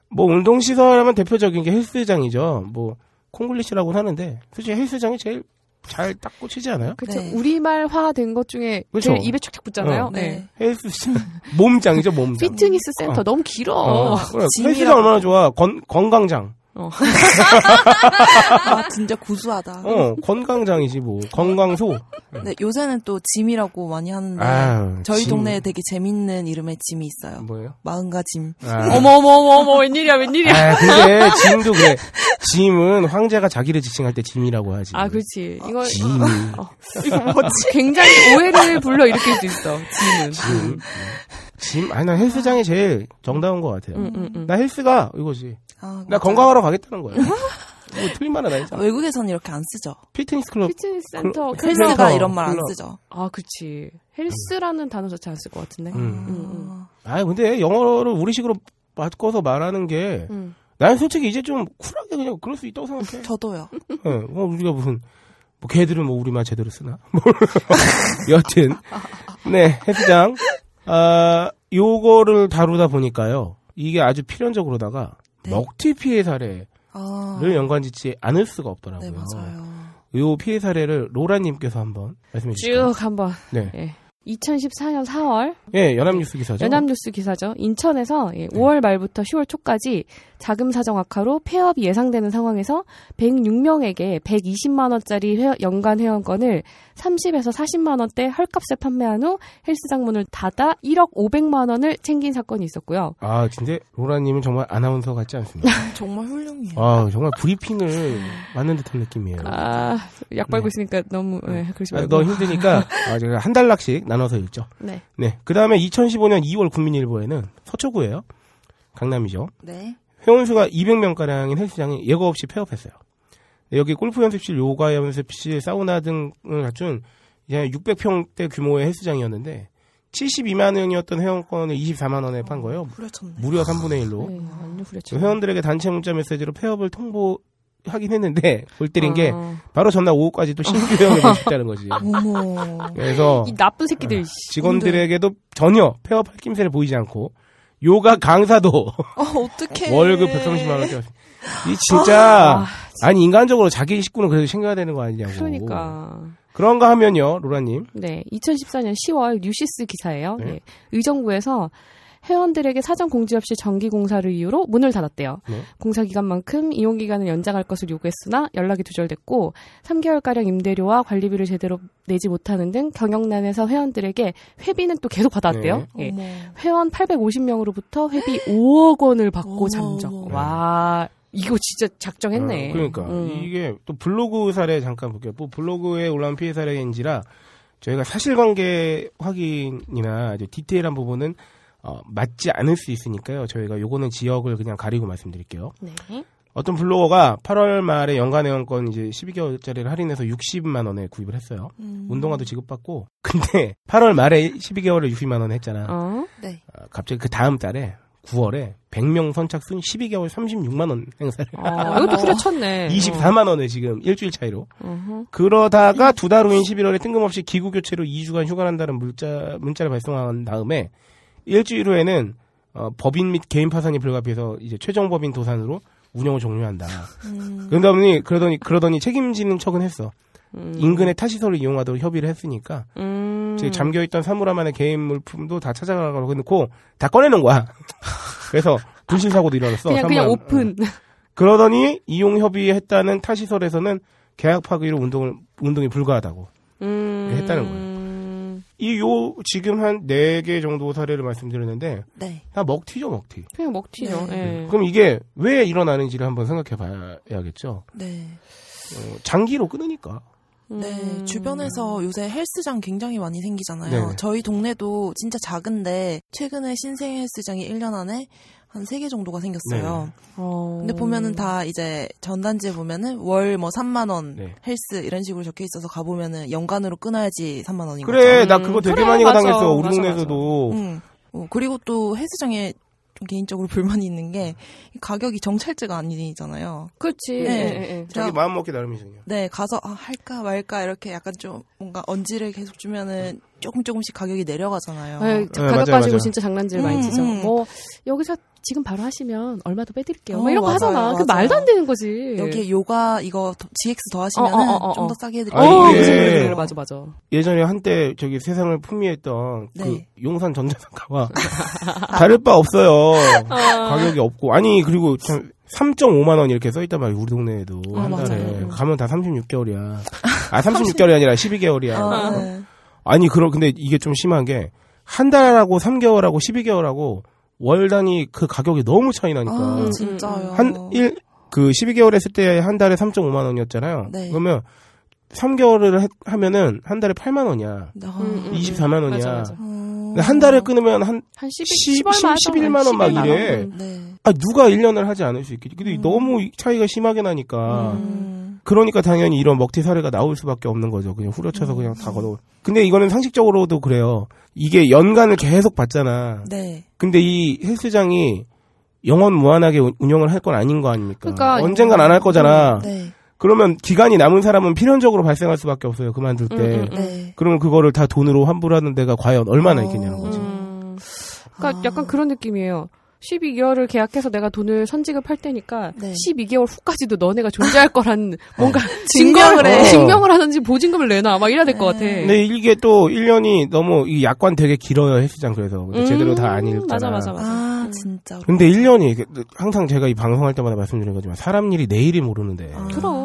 D: 뭐, 운동 시설 하면 대표적인 게 헬스장이죠. 뭐, 콩글리시라고 하는데, 솔직히 헬스장이 제일 잘 딱 꽂히지 않아요?
E: 그렇죠.
F: 네.
E: 우리말화 된 것 중에
D: 그렇죠.
E: 제일 입에 착착 붙잖아요.
D: 어.
E: 네.
D: 헬스장. 몸장이죠, 몸장.
E: 피트니스 센터
D: 어.
E: 너무 길어.
D: 어, 그래. 헬스장 얼마나 좋아. 건, 건강장. [laughs]
F: 아, 진짜 구수하다.
D: 어, 건강장이지, 뭐. 건강소.
F: 네, 요새는 또 짐이라고 많이 하는데
D: 아유,
F: 저희
D: 짐.
F: 동네에 되게 재밌는 이름의 짐이 있어요.
D: 뭐예요?
F: 마흔가 짐.
D: 아.
E: 어머, 어머, 어머, 어머, 웬일이야, 웬일이야.
D: 아, 근데 [laughs] 짐도 그래. 짐은 황제가 자기를 지칭할 때 짐이라고 하지.
E: 아, 그렇지. 이거,
D: gym.
E: 어, 이거 뭐지? 굉장히 오해를 불러 일으킬 수 있어, gym은.
D: gym. gym. 아니, 난 헬스장이 제일 정다운 것 같아요.
E: 음, 음, 음.
D: 나 헬스가 이거지.
F: 아,
D: 나
F: 맞아요.
D: 건강하러 가겠다는 거예요. [laughs] 뭐 틀린 말은 아니잖아.
F: 외국에서는 이렇게 안 쓰죠.
D: 피트니스 클럽.
E: 피트니스 센터.
D: 그-
F: 헬스
D: 클럽,
F: 이런 말 안. 쓰죠.
E: 아, 그치. 헬스라는 단어 자체 안 쓸 것 같은데.
D: 음.
E: 음, 음.
D: 아 근데 영어를 우리식으로 바꿔서 말하는 게,
E: 음.
D: 난 솔직히 이제 좀 쿨하게 그냥 그럴 수 있다고 생각해. [laughs]
F: 저도요.
D: 예, 뭐 우리가 무슨, 뭐 걔들은 뭐 우리말 제대로 쓰나? 뭐, [laughs] 여튼. 네, 헬스장. 아, 요거를 다루다 보니까요. 이게 아주 필연적으로다가,
F: 네.
D: 먹튀 피해 사례를
F: 아,
D: 연관짓지 않을 수가 없더라고요.
F: 네, 맞아요.
D: 요 피해 사례를 로라님께서 한번 말씀해 주시죠.
E: 쭉 한번.
D: 네.
E: 예. 2014년 4월
D: 예, 연합뉴스 기사죠.
E: 연합뉴스 기사죠. 인천에서 예, 5월 말부터 10월 초까지 자금 사정 악화로 폐업이 예상되는 상황에서 106명에게 120만 원짜리 회- 연간 회원권을 30에서 40만 원대 헐값에 판매한 후 헬스장 문을 닫아 1억 500만 원을 챙긴 사건이 있었고요.
D: 아, 근데 로라님은 정말 아나운서 같지 않습니다. [laughs]
F: 정말 훌륭해요.
D: 아, 정말 브리핑을 맞는 듯한 느낌이에요.
E: 아, 약 발고
D: 네.
E: 있으니까 너무 예, 그러지
D: 아,
E: 말고.
D: 너 힘드니까 아, 제가 한 달락씩 나눠서 읽죠.
E: 네.
D: 네. 그 다음에 2015년 2월 국민일보에는 서초구예요. 강남이죠.
F: 네.
D: 회원수가 200명가량인 헬스장이 예고 없이 폐업했어요. 네, 여기 골프 연습실, 요가 연습실, 사우나 등을 갖춘 이제 600평대 규모의 헬스장이었는데 72만 원이었던 회원권을 24만 원에 판 거예요.
F: 후려쳤네.
D: 무려 3분의 1로.
E: 네, 후렸죠.
D: 회원들에게 단체 문자 메시지로 폐업을 통보 하긴 했는데 골 때린 게
E: 아.
D: 바로 전날 오후까지 또 신규 회원을 모집자는 거지. 그래서
E: 이 나쁜 새끼들. 씨.
D: 직원들에게도 전혀 폐업 할 낌새를 보이지 않고 요가 강사도 [laughs]
F: 어, 어떡해.
D: 월급 130만 원대 이 진짜
E: 아,
D: 아니 인간적으로 자기 식구는 그래도 챙겨야 되는 거 아니냐고.
E: 그러니까.
D: 그런가 하면요, 로라님.
E: 네, 2014년 10월 뉴시스 기사예요.
D: 네.
E: 네. 의정부에서 회원들에게 사전 공지 없이 정기 공사를 이유로 문을 닫았대요.
D: 네.
E: 공사 기간만큼 이용 기간을 연장할 것을 요구했으나 연락이 두절됐고 3개월 가량 임대료와 관리비를 제대로 내지 못하는 등 경영난에서 회원들에게 회비는 또 계속 받아왔대요.
D: 네.
E: 예. 회원 850명으로부터 회비 5억 원을 받고 잠적.
F: 어머.
E: 와, 이거 진짜 작정했네.
D: 어, 그러니까
E: 음.
D: 이게 또 블로그 사례 잠깐 볼게요. 뭐 블로그에 올라온 피해 사례인지라 저희가 사실관계 확인이나 이제 디테일한 부분은 어, 맞지 않을 수 있으니까요. 저희가 요거는 지역을 그냥 가리고 말씀드릴게요.
E: 네.
D: 어떤 블로거가 8월 말에 연간 회원권 이제 12개월짜리를 할인해서 60만 원에 구입을 했어요.
F: 음.
D: 운동화도 지급받고. [laughs] 근데 8월 말에 12개월에 60만 원 했잖아.
E: 어?
F: 네.
D: 아, 갑자기 그 다음 달에 9월에 100명 선착순 12개월 36만 원 행사를
E: 어, 이것도 후려쳤네.
D: 24만 원을 지금 일주일 차이로.
E: 어. 어허.
D: 그러다가 두 달 후인 11월에 뜬금없이 기구 교체로 2주간 휴관한다는 문자 문자를 발송한 다음에 일주일 후에는 어, 법인 및 개인 파산이 불가피해서 이제 최종 법인 도산으로 운영을 종료한다.
F: 음.
D: 그러더니 그러더니 그러더니 책임지는 척은 했어.
E: 음.
D: 인근의 타시설을 이용하도록 협의를 했으니까
E: 음.
D: 잠겨있던 사물함 안에 개인 물품도 다 찾아가고 놓고 다 꺼내는 거야. [laughs] 그래서 분실 사고도 일어났어.
E: 그냥 그냥. 오픈.
D: 그러더니 이용 협의했다는 타시설에서는 계약 파기로 운동을 운동이 불가하다고.
E: 음.
D: 했다는 거예요. 이 요 지금 한 네 개 정도 사례를 말씀드렸는데
F: 네.
D: 다 먹튀죠 먹튀.
E: 그냥 먹튀죠.
F: 네.
E: 예.
D: 그럼 이게 왜 일어나는지를 한번 생각해 봐야겠죠.
F: 네.
D: 어, 장기로 끊으니까.
F: 네,
E: 음.
F: 주변에서 요새 헬스장 굉장히 많이 생기잖아요.
D: 네네.
F: 저희 동네도 진짜 작은데 최근에 신생 헬스장이 1년 안에 한 3개 정도가 생겼어요.
E: 어.
F: 근데 보면은 다 이제 전단지에 보면은 월 뭐 3만 원
D: 네.
F: 헬스 이런 식으로 적혀 있어서 가 보면은 연간으로 끊어야지 3만 원인
D: 그래
F: 거죠.
D: 나 그거 되게
E: 그래,
D: 많이
E: 맞아.
D: 당했어 우리
E: 맞아,
D: 동네에서도.
F: 응. 어, 그리고 또 헬스장에 좀 개인적으로 불만이 있는 게 가격이 정찰제가 아니잖아요.
E: 그렇지.
F: 네.
E: 예, 예, 예.
D: 자기 마음 먹기 나름이잖아요.
F: 네, 가서 아, 할까 말까 이렇게 약간 좀 뭔가 언지를 계속 주면은 조금 조금씩 가격이 내려가잖아요.
E: 예,
D: 네,
E: 가격
D: 맞아요,
E: 가지고
D: 맞아요.
E: 진짜 장난질 많이
F: 음,
E: 치죠.
F: 음.
E: 뭐 여기서 지금 바로 하시면 얼마 더 빼드릴게요.
F: 어,
E: 막 이런 거
F: 맞아요,
E: 하잖아. 그
F: 맞아요.
E: 말도 안 되는 거지.
F: 여기에 요가 이거 더- GX 더 하시면은
E: 어, 어, 어, 어,
F: 좀더
E: 어.
F: 싸게 해드릴게요.
E: 어, 그래, 그래, 맞아, 맞아.
D: 예전에 한때 저기 세상을 풍미했던 그
F: 네.
D: 용산 전자상가와 [laughs] 다를 바 없어요. 가격이 없고 아니 그리고 참 3.5만 원 이렇게 써 있단 말이에요. 우리 동네에도
F: 아,
D: 한 달에
F: 맞아요.
D: 가면 다 36개월이야. [laughs] 아 36개월이 아니라 12개월이야.
F: 아, 네.
D: 아니 그럼 근데 이게 좀 심한 게 한 달하고 3개월하고 12개월하고 월 단위 그 가격이 너무 차이 나니까
F: 아,
E: 음,
F: 진짜요.
D: 한일 그 12개월 했을 때 한 달에 3.5만 원이었잖아요.
F: 네.
D: 그러면 3개월을 하면은 한 달에 8만 원이야.
F: 아,
E: 음, 음.
D: 24만 원이야.
E: 맞아, 맞아.
F: 음.
D: 근데 한 달에 끊으면 한
E: 한 10,
D: 10,
E: 10, 10,
D: 11만 원 막 이래.
F: 네.
D: 아, 누가 1년을 하지 않을 수 있겠지. 근데
F: 음.
D: 너무 이 차이가 심하게 나니까.
F: 음.
D: 그러니까 당연히 이런 먹튀 사례가 나올 수밖에 없는 거죠. 그냥 후려쳐서
F: 음.
D: 그냥 다 걷어. 근데 이거는 상식적으로도 그래요. 이게 연간을 계속 받잖아.
F: 네.
D: 근데 이 헬스장이 영원 무한하게 운- 운영을 할 건 아닌 거 아닙니까?
E: 그러니까
D: 언젠간 안 할 거잖아.
F: 네.
D: 그러면 기간이 남은 사람은 필연적으로 발생할 수밖에 없어요. 그만둘 때.
E: 음, 음, 음.
F: 네.
D: 그러면 그거를 다 돈으로 환불하는 데가 과연 얼마나
F: 어.
D: 있겠냐는 거지.
E: 음. 그러니까
F: 아.
E: 약간 그런 느낌이에요. 12개월을 계약해서 내가 돈을 선지급할 테니까
F: 네.
E: 12개월 후까지도 너네가 존재할 거란 뭔가 [laughs]
F: 증명을
E: 증명을
F: 해.
E: 증명을 하든지 보증금을 내놔 막 이래야 될 것 같아.
D: 근데 이게 또 1년이 너무 이 약관 되게 길어요 헬스장 그래서
E: 음,
D: 제대로 다 안 읽잖아.
E: 맞아, 맞아, 맞아.
F: 아,
E: 음.
F: 진짜.
D: 근데 1년이 항상 제가 이 방송할 때마다 말씀드린 거지만 사람 일이 내일이 모르는데.
F: 아.
E: 그럼.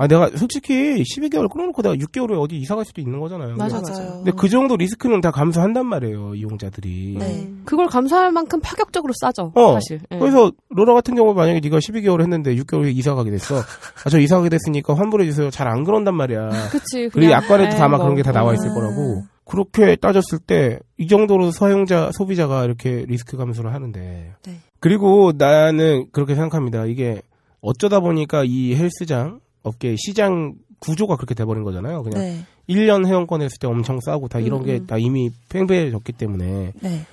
D: 아 내가 솔직히 12개월 끊어놓고 내가 6개월에 어디 이사 갈 수도 있는 거잖아요.
E: 맞아,
D: 근데,
E: 맞아.
D: 근데 그 정도 리스크는 다 감수한단 말이에요 이용자들이.
F: 네.
E: 음. 그걸 감수할 만큼 파격적으로 싸죠.
D: 어,
E: 사실. 예.
D: 그래서 로라 같은 경우 만약에 네가 12개월 했는데 6개월 후에 이사 가게 됐어. 아 저 이사 가게 됐으니까 환불해 주세요. 잘 안 그런단 말이야.
E: 그치.
D: 그리고 약관에도 다
E: 에이,
D: 아마
E: 뭐,
D: 그런 게 다 나와 있을
F: 음.
D: 거라고. 그렇게 따졌을 때 이 정도로 사용자 소비자가 이렇게 리스크 감수를 하는데.
F: 네.
D: 그리고 나는 그렇게 생각합니다. 이게 어쩌다 보니까 이 헬스장 업계 시장 구조가 그렇게 돼버린 거잖아요. 그냥
F: 네.
D: 1년 회원권 했을 때 엄청 싸고 다 이런
E: 음,
D: 게
E: 음.
D: 다 이미 팽배해졌기 때문에.
F: 네.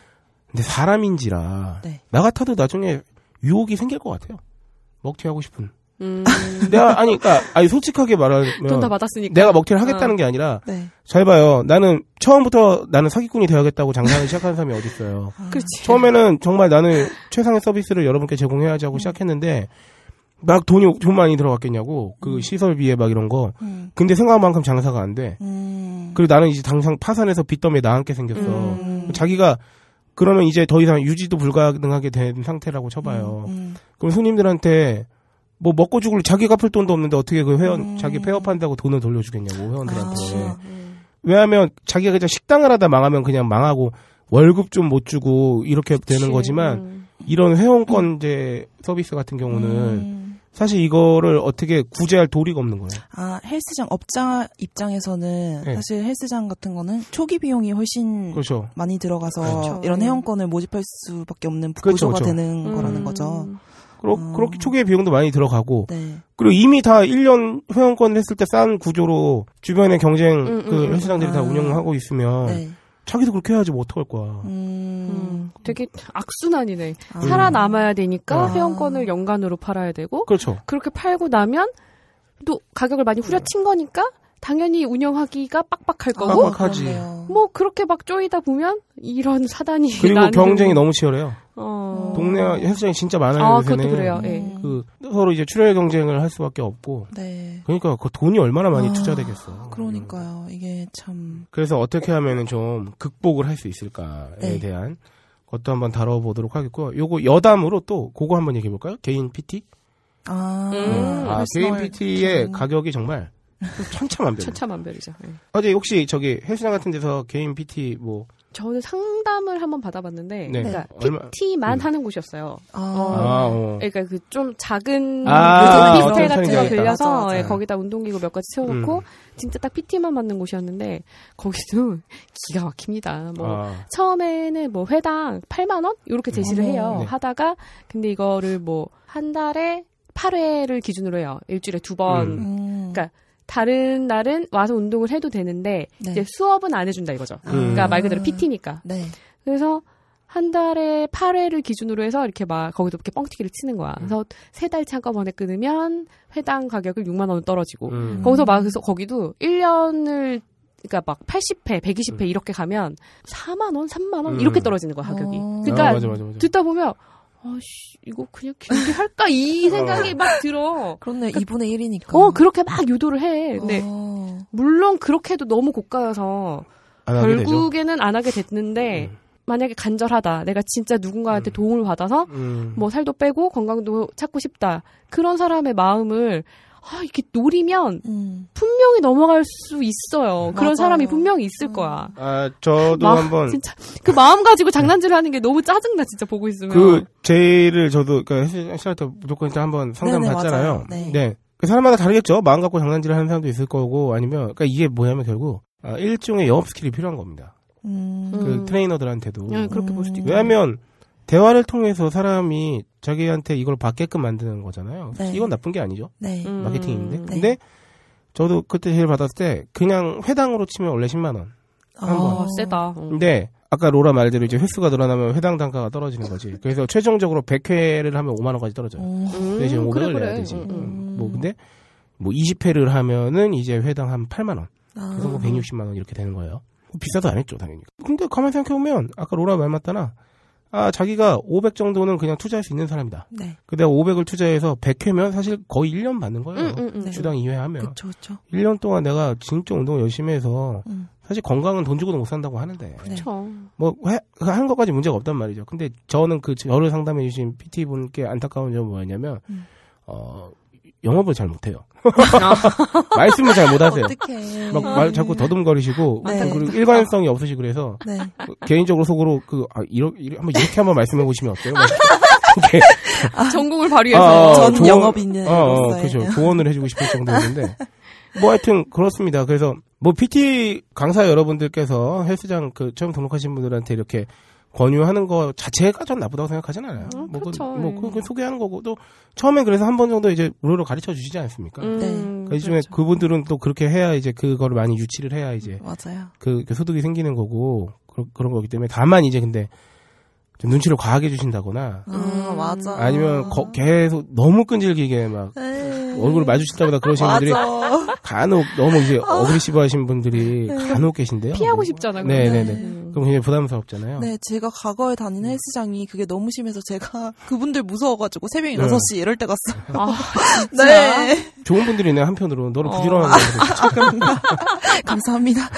D: 근데 사람인지라
F: 네.
D: 나 같아도 나중에 유혹이 생길 것 같아요. 먹튀하고 싶은.
E: 음. [laughs]
D: 내가 아니 그러니까 아니 솔직하게 말하면
E: 돈 다 받았으니까.
D: 내가 먹튀를 하겠다는
E: 어.
D: 게 아니라
F: 네.
D: 잘 봐요. 나는 처음부터 나는 사기꾼이 되어야겠다고 장사를 시작하는 사람이 어디 있어요.
E: 그렇지.
D: 처음에는 정말 나는 최상의 서비스를 여러분께 제공해야지 하고 시작했는데 막 돈이 돈 많이 들어갔겠냐고 그 시설비에 막 이런 거.
F: 음.
D: 근데 생각만큼 장사가 안 돼.
F: 음.
D: 그리고 나는 이제 당장 파산해서 빚더미에 나앉게 생겼어.
F: 음.
D: 자기가 그러면 이제 더 이상 유지도 불가능하게 된 상태라고 쳐봐요.
F: 음.
D: 그럼 손님들한테 뭐 먹고 죽을 자기 갚을 돈도 없는데 어떻게 그 회원
F: 음.
D: 자기 폐업한다고 돈을 돌려주겠냐고 회원들한테.
F: 아.
D: 왜냐하면 자기가 그냥 식당을 하다 망하면 그냥 망하고 월급 좀 못 주고 이렇게 되는 거지만
E: 음.
D: 이런 회원권제 서비스 같은 경우는
F: 음.
D: 사실 이거를 어떻게 구제할 도리가 없는 거예요.
F: 아, 헬스장 업자 입장에서는
D: 네.
F: 사실 헬스장 같은 거는 초기 비용이 훨씬
D: 그렇죠.
F: 많이 들어가서
E: 그렇죠.
F: 이런 회원권을 모집할 수밖에 없는
D: 그렇죠,
F: 구조가
D: 그렇죠.
F: 되는 거라는
E: 음.
F: 거죠.
D: 그렇,
F: 음.
D: 그렇게 초기에 비용도 많이 들어가고
F: 네.
D: 그리고 이미 다 1년 회원권 했을 때 싼 구조로 주변에 경쟁
E: 음,
D: 그
E: 음,
D: 헬스장들이 다
F: 아.
D: 운영하고 있으면
F: 네.
D: 자기도 그렇게 해야지 뭐 어떡할 거야.
F: 음.
E: 음. 되게 악순환이네.
F: 아.
E: 살아남아야 되니까
F: 아.
E: 회원권을 연간으로 팔아야 되고
D: 그렇죠.
E: 그렇게 팔고 나면 또 가격을 많이 후려친 거니까 당연히 운영하기가 빡빡할 거고
D: 빡빡하지.
E: 뭐 그렇게 막 쪼이다 보면 이런 사단이
D: 그리고
E: 나는-
D: 경쟁이 너무 치열해요.
E: 어.
D: 동네 헬스장이 진짜 많아요.
E: 아,
D: 요새는.
E: 그것도 그래요. 예.
F: 음.
D: 그 서로 이제 출혈 경쟁을 할 수밖에 없고.
F: 네.
D: 그러니까 그 돈이 얼마나 많이
F: 아,
D: 투자되겠어.
F: 그러니까요. 이게 참
D: 그래서 어떻게 하면은 좀 극복을 할 수 있을까에
F: 네.
D: 대한 것도 한번 다뤄보도록 하겠고요. 요거 여담으로 또 그거 한번 얘기해 볼까요? 개인 PT?
F: 아,
E: 음.
D: 아, 개인
F: personal
D: PT의
F: 음.
D: 가격이 정말 천차만별.
E: 천차만별이죠. 예.
D: 어제 혹시 저기 헬스장 같은 데서 개인 PT 뭐
E: 저는 상담을 한번 받아봤는데,
D: 네.
E: 그러니까
D: 얼마-
E: PT만
D: 음.
E: 하는 곳이었어요.
F: 아,
D: 아, 어.
E: 그러니까 그 좀 작은
D: 아,
E: 오피스텔
D: 어떤
E: 같은 거
D: 하나
E: 빌려서
F: 있다. 맞아,
E: 예,
F: 맞아.
E: 거기다 운동기구 몇 가지 채워놓고
D: 음.
E: 진짜 딱 PT만 받는 곳이었는데 거기도 [laughs] 기가 막힙니다. 뭐
D: 아,
E: 처음에는 뭐 회당 8만 원 이렇게 제시를
F: 어머.
E: 해요.
D: 네.
E: 하다가 근데 이거를 뭐 한 달에 8회를 기준으로 해요. 일주일에 두 번.
D: 음.
F: 음.
E: 그러니까 다른 날은 와서 운동을 해도 되는데
F: 네.
E: 이제 수업은 안 해준다 이거죠.
D: 음.
E: 그러니까 말 그대로 PT니까.
F: 네.
E: 그래서 한 달에 8회를 기준으로 해서 이렇게 막 거기서 이렇게 뻥튀기를 치는 거야.
D: 음.
E: 그래서 세 달치 한꺼번에 끊으면 회당 가격을 6만 원 떨어지고
D: 음.
E: 거기서 막 그래서 거기도 1년을 그러니까 막 80회, 120회
D: 음.
E: 이렇게 가면 4만 원, 3만 원
D: 음.
E: 이렇게 떨어지는 거야 가격이.
F: 어.
E: 그러니까
D: 아, 맞아, 맞아, 맞아.
E: 듣다 보면 아씨 이거 그냥 길게 할까 이 [laughs] 생각이 막 들어.
F: 그렇네. 2분의 1이니까.
E: 어 그렇게 막 유도를 해. 근데
F: 어.
E: 물론 그렇게 해도 너무 고가여서
D: 안 하게 되죠.
E: 결국에는 안 하게 됐는데
D: 음.
E: 만약에 간절하다. 내가 진짜 누군가한테
D: 음.
E: 도움을 받아서
D: 음.
E: 뭐 살도 빼고 건강도 찾고 싶다. 그런 사람의 마음을 아 이렇게 노리면
F: 음.
E: 분명히 넘어갈 수 있어요. 그런
F: 맞아요.
E: 사람이 분명히 있을 거야.
D: 아, 저도
E: 마-
D: 한번
E: 진짜 그 마음 가지고 장난질을 하는 게 너무 짜증나 진짜 보고 있으면.
D: 그 제의를 저도 그러니까 헬스장 때 무조건 일단 한번 상담
F: 네네,
D: 받잖아요.
F: 네.
D: 네. 그 사람마다 다르겠죠. 마음 갖고 장난질을 하는 사람도 있을 거고 아니면 그러니까 이게 뭐냐면 결국 아, 일종의 영업 스킬이 필요한 겁니다.
F: 음.
E: 음.
D: 그 트레이너들한테도.
E: 예, 그렇게 볼 수도 있고.
D: 왜냐하면 대화를 통해서 사람이 자기한테 이걸 받게끔 만드는 거잖아요.
F: 네.
D: 이건 나쁜 게 아니죠.
F: 네.
E: 음.
D: 마케팅인데.
F: 네.
D: 근데 저도 그때 제일 받았을 때 그냥 회당으로 치면 원래 10만 원. 한 번.
E: 아, 세다. 어.
D: 근데 아까 로라 말대로 이제 횟수가 늘어나면 회당 단가가 떨어지는 거지. 그래서 최종적으로 100회를 하면 5만 원까지 떨어져요.
F: 어.
E: 음,
D: 대신 500을
E: 그래,
D: 내야
E: 그래.
D: 되지.
E: 음, 음.
F: 음.
D: 뭐 근데 뭐 20회를 하면은 이제 회당 한 8만 원.
F: 아.
D: 그래서 뭐 160만 원 이렇게 되는 거예요. 비싸도 안 했죠, 당연히. 근데 가만히 생각해보면 아까 로라 말 맞다나 아, 자기가 500 정도는 그냥 투자할 수 있는 사람이다.
F: 네.
D: 그 내가 500을 투자해서 100회면 사실 거의 1년 받는 거예요.
E: 음, 음, 음.
F: 네.
D: 주당 2회 하면.
F: 그쵸, 그쵸.
D: 1년 동안 내가 진짜 운동을 열심히 해서
F: 음.
D: 사실 건강은 돈 주고도 못 산다고 하는데
F: 네.
E: 그쵸.
D: 뭐 하는 것까지 문제가 없단 말이죠. 근데 저는 그 저를 상담해 주신 PT 분께 안타까운 점은 뭐였냐면
F: 음.
D: 어 영업을 잘 못해요. [laughs] 말씀을 잘 못하세요.
F: 어떡해.
D: 막말 자꾸 더듬거리시고
F: 네.
D: 그리고 일관성이 없으시고 그래서
F: 네.
D: 그 개인적으로 속으로 그 아, 이러, 이러 한번 이렇게 한번 말씀해 보시면 어때요? 막 이렇게 [laughs]
E: 전공을 발휘해서.
D: 아, 아,
F: 전
D: 조언-
F: 영업인으로서의.
D: 어, 어, 그렇죠. 조언을 해주고 싶을 정도였는데 뭐 하여튼 그렇습니다. 그래서 뭐 PT 강사 여러분들께서 헬스장 그 처음 등록하신 분들한테 이렇게 권유하는 거 자체가 전 나쁘다고 생각하진 않아요.
E: 음,
D: 뭐, 그,
E: 그렇죠.
D: 뭐 그, 그 소개하는 거고 또 처음엔 그래서 한 번 정도 이제 무료로 가르쳐 주시지 않습니까?
E: 음,
F: 네.
D: 그러니까
E: 그렇죠.
D: 그분들은 또 그렇게 해야 이제 그거를 많이 유치를 해야 이제
F: 맞아요.
D: 그, 그 소득이 생기는 거고 그런 그런 거기 때문에 다만 이제 근데 좀 눈치를 과하게 주신다거나
F: 아,
E: 음.
F: 맞아.
D: 아니면 거- 계속 너무 끈질기게 막
F: 에이.
D: 얼굴을 마주칠 때마다 그러시는 분들이. 간혹 너무 이제 어그리시브 하신 분들이 간혹 계신데요.
E: 피하고 싶잖아.
D: 네네네.
E: 음.
D: 그럼 굉장히 부담스럽잖아요.
F: 네, 제가 과거에 다니는 헬스장이 그게 너무 심해서 제가 [laughs] 그분들 무서워가지고 새벽에
D: 네.
F: 6시 이럴 때 갔어요.
E: 아, [laughs]
F: 네.
D: 좋은 분들이네 한편으로 너는
E: 어.
D: 부지런한 거 [laughs]
F: 감사합니다.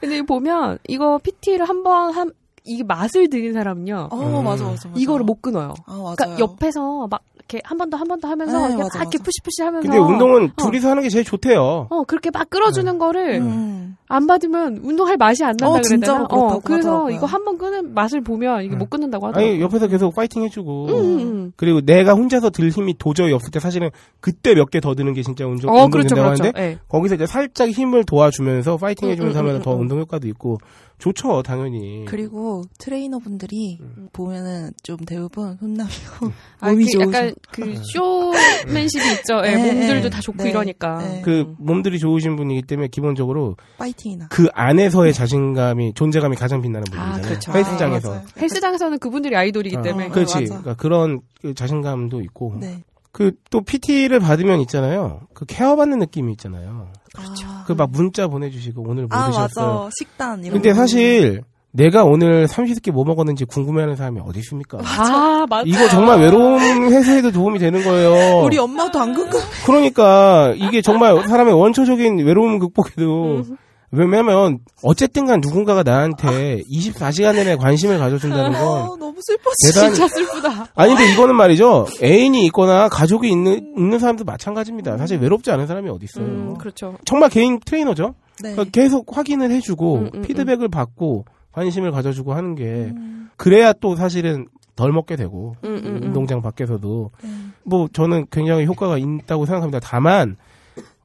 E: 근데 보면 이거 PT를 한번 한 이게 맛을 들인 사람은요.
F: 어,
D: 음.
F: 맞아, 맞아, 맞아.
E: 이거를 못 끊어요.
F: 아, 맞아요.
E: 그러니까 옆에서 막 이렇게 한 번 더 한 번 더 하면서
F: 네,
E: 이렇게
F: 맞아,
E: 막 이렇게. push push 하면서
D: 근데 운동은
E: 어.
D: 둘이서 하는 게 제일 좋대요.
E: 어 그렇게 막 끌어주는 거를
F: 음.
E: 안 받으면 운동할 맛이 안 난다
F: 어,
E: 되나? 어, 그래서
F: 하더라고요.
E: 이거 한 번 끄는 맛을 보면 이게
D: 음.
E: 못 끊는다고 하더라고요.
D: 아니 옆에서 계속 파이팅 해주고
E: 음, 음, 음.
D: 그리고 내가 혼자서 들 힘이 도저히 없을 때 사실은 그때 몇 개 더 드는 게 진짜 운동,
E: 어
D: 운동
E: 그렇죠
D: 된다고
E: 그렇죠.
D: 하는데
E: 예.
D: 거기서 이제 살짝 힘을 도와주면서 파이팅
E: 음,
D: 해주면서
E: 음,
D: 하면
E: 음,
D: 더
E: 음.
D: 운동 효과도 있고 좋죠 당연히.
F: 그리고 트레이너분들이
D: 음.
F: 보면은 좀 대부분 혼나고 [laughs]
E: 아,
F: 몸이
E: 그 약간 그 쇼맨십이 있죠. 예,
F: 네,
E: 몸들도
F: 네,
E: 다 좋고
F: 네,
E: 이러니까.
F: 네.
D: 그 몸들이 좋으신 분이기 때문에 기본적으로
F: 파이팅이나.
D: 그 안에서의 자신감이 존재감이 가장 빛나는 분이잖아요.
E: 그렇죠.
D: 헬스장에서.
F: 아.
E: 헬스장에서는 그분들이 아이돌이기
F: 어.
E: 때문에.
D: 그렇지.
F: 맞아.
D: 그러니까 그런 그 자신감도 있고
F: 네.
D: 그또 PT를 받으면 있잖아요. 그 케어 받는 느낌이 있잖아요.
F: 그렇죠.
D: 그막 문자 보내주시고 오늘 뭐
F: 아,
D: 드셨어요.
F: 맞아. 식단 이런
D: 근데
F: 거.
D: 사실 내가 오늘 삼시세끼 뭐 먹었는지 궁금해하는 사람이 어디 있습니까?
E: 아, 맞아.
D: 이거 정말 외로움 해소에도 도움이 되는 거예요.
F: 우리 엄마도 안 궁금.
D: 그러니까 이게 정말 사람의 원초적인 외로움 극복에도 왜냐면 어쨌든 간 누군가가 나한테 24시간 내내 관심을 가져준다는 건
F: 어, 너무 슬퍼.
D: 대단히
E: 진짜 슬프다.
D: 아니 근데 이거는 말이죠 애인이 있거나 가족이 있는 있는 사람도 마찬가지입니다. 사실 외롭지 않은 사람이 어디 있어요.
E: 음, 그렇죠.
D: 정말 개인 트레이너죠.
F: 네.
D: 그러니까 계속 확인을 해주고
E: 음, 음,
D: 피드백을 받고 관심을 가져주고 하는 게
F: 음.
D: 그래야 또 사실은 덜 먹게 되고
E: 음, 음, 음.
D: 운동장 밖에서도
F: 음.
D: 뭐 저는 굉장히 효과가 있다고 생각합니다. 다만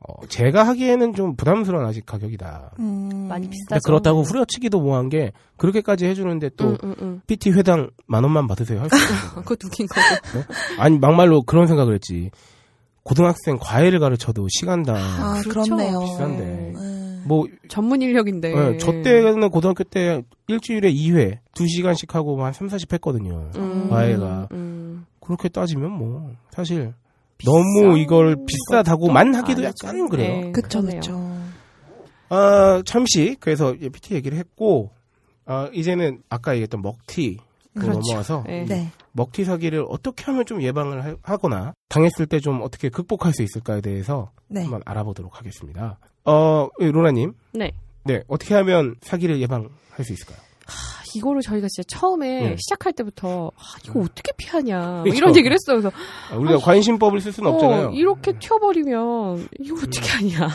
D: 어, 제가 하기에는 좀 부담스러운 아직 가격이다.
F: 음.
E: 많이 비싸죠.
D: 그렇다고 후려치기도 뭐한 게 그렇게까지 해주는데 또
E: 음, 음, 음.
D: PT 회당 만 원만 받으세요 할 수 있어요. [laughs]
E: 그거 웃긴 거고.
D: 아니 막말로 그런 생각을 했지. 고등학생 과외를 가르쳐도 시간당
F: 아,
E: 그렇죠.
F: 그렇네요.
D: 비싼데.
F: 네.
D: 뭐
E: 전문 인력인데.
D: 예, 저 때는 고등학교 때 일주일에 2회, 2시간씩 하고 한 3, 40 했거든요.
E: 음,
D: 과외가.
E: 음.
D: 그렇게 따지면 뭐 사실 너무 이걸 비싸다고만 하기도
E: 아니죠.
D: 약간 그래요.
E: 네,
F: 그쵸. 그쵸.
D: 아, 잠시 그래서 PT 얘기를 했고 아, 이제는 아까 얘기했던 먹튀 로
F: 그렇죠.
D: 넘어와서
E: 네.
F: 네.
D: 먹튀 사기를 어떻게 하면 좀 예방을 하- 하거나 당했을 때 좀 어떻게 극복할 수 있을까에 대해서
F: 네.
D: 한번 알아보도록 하겠습니다. 어, 예, 로라님.
E: 네.
D: 네, 어떻게 하면 사기를 예방할 수 있을까요?
E: 이거를 저희가 진짜 처음에
D: 네.
E: 시작할 때부터 아, 이거 어떻게 피하냐 뭐
D: 그렇죠.
E: 이런 얘기를 했어요. 그래서
D: 아, 우리가 관심법을 쓸 수는 없잖아요.
E: 어, 이렇게 튀어버리면 이거 어떻게 하냐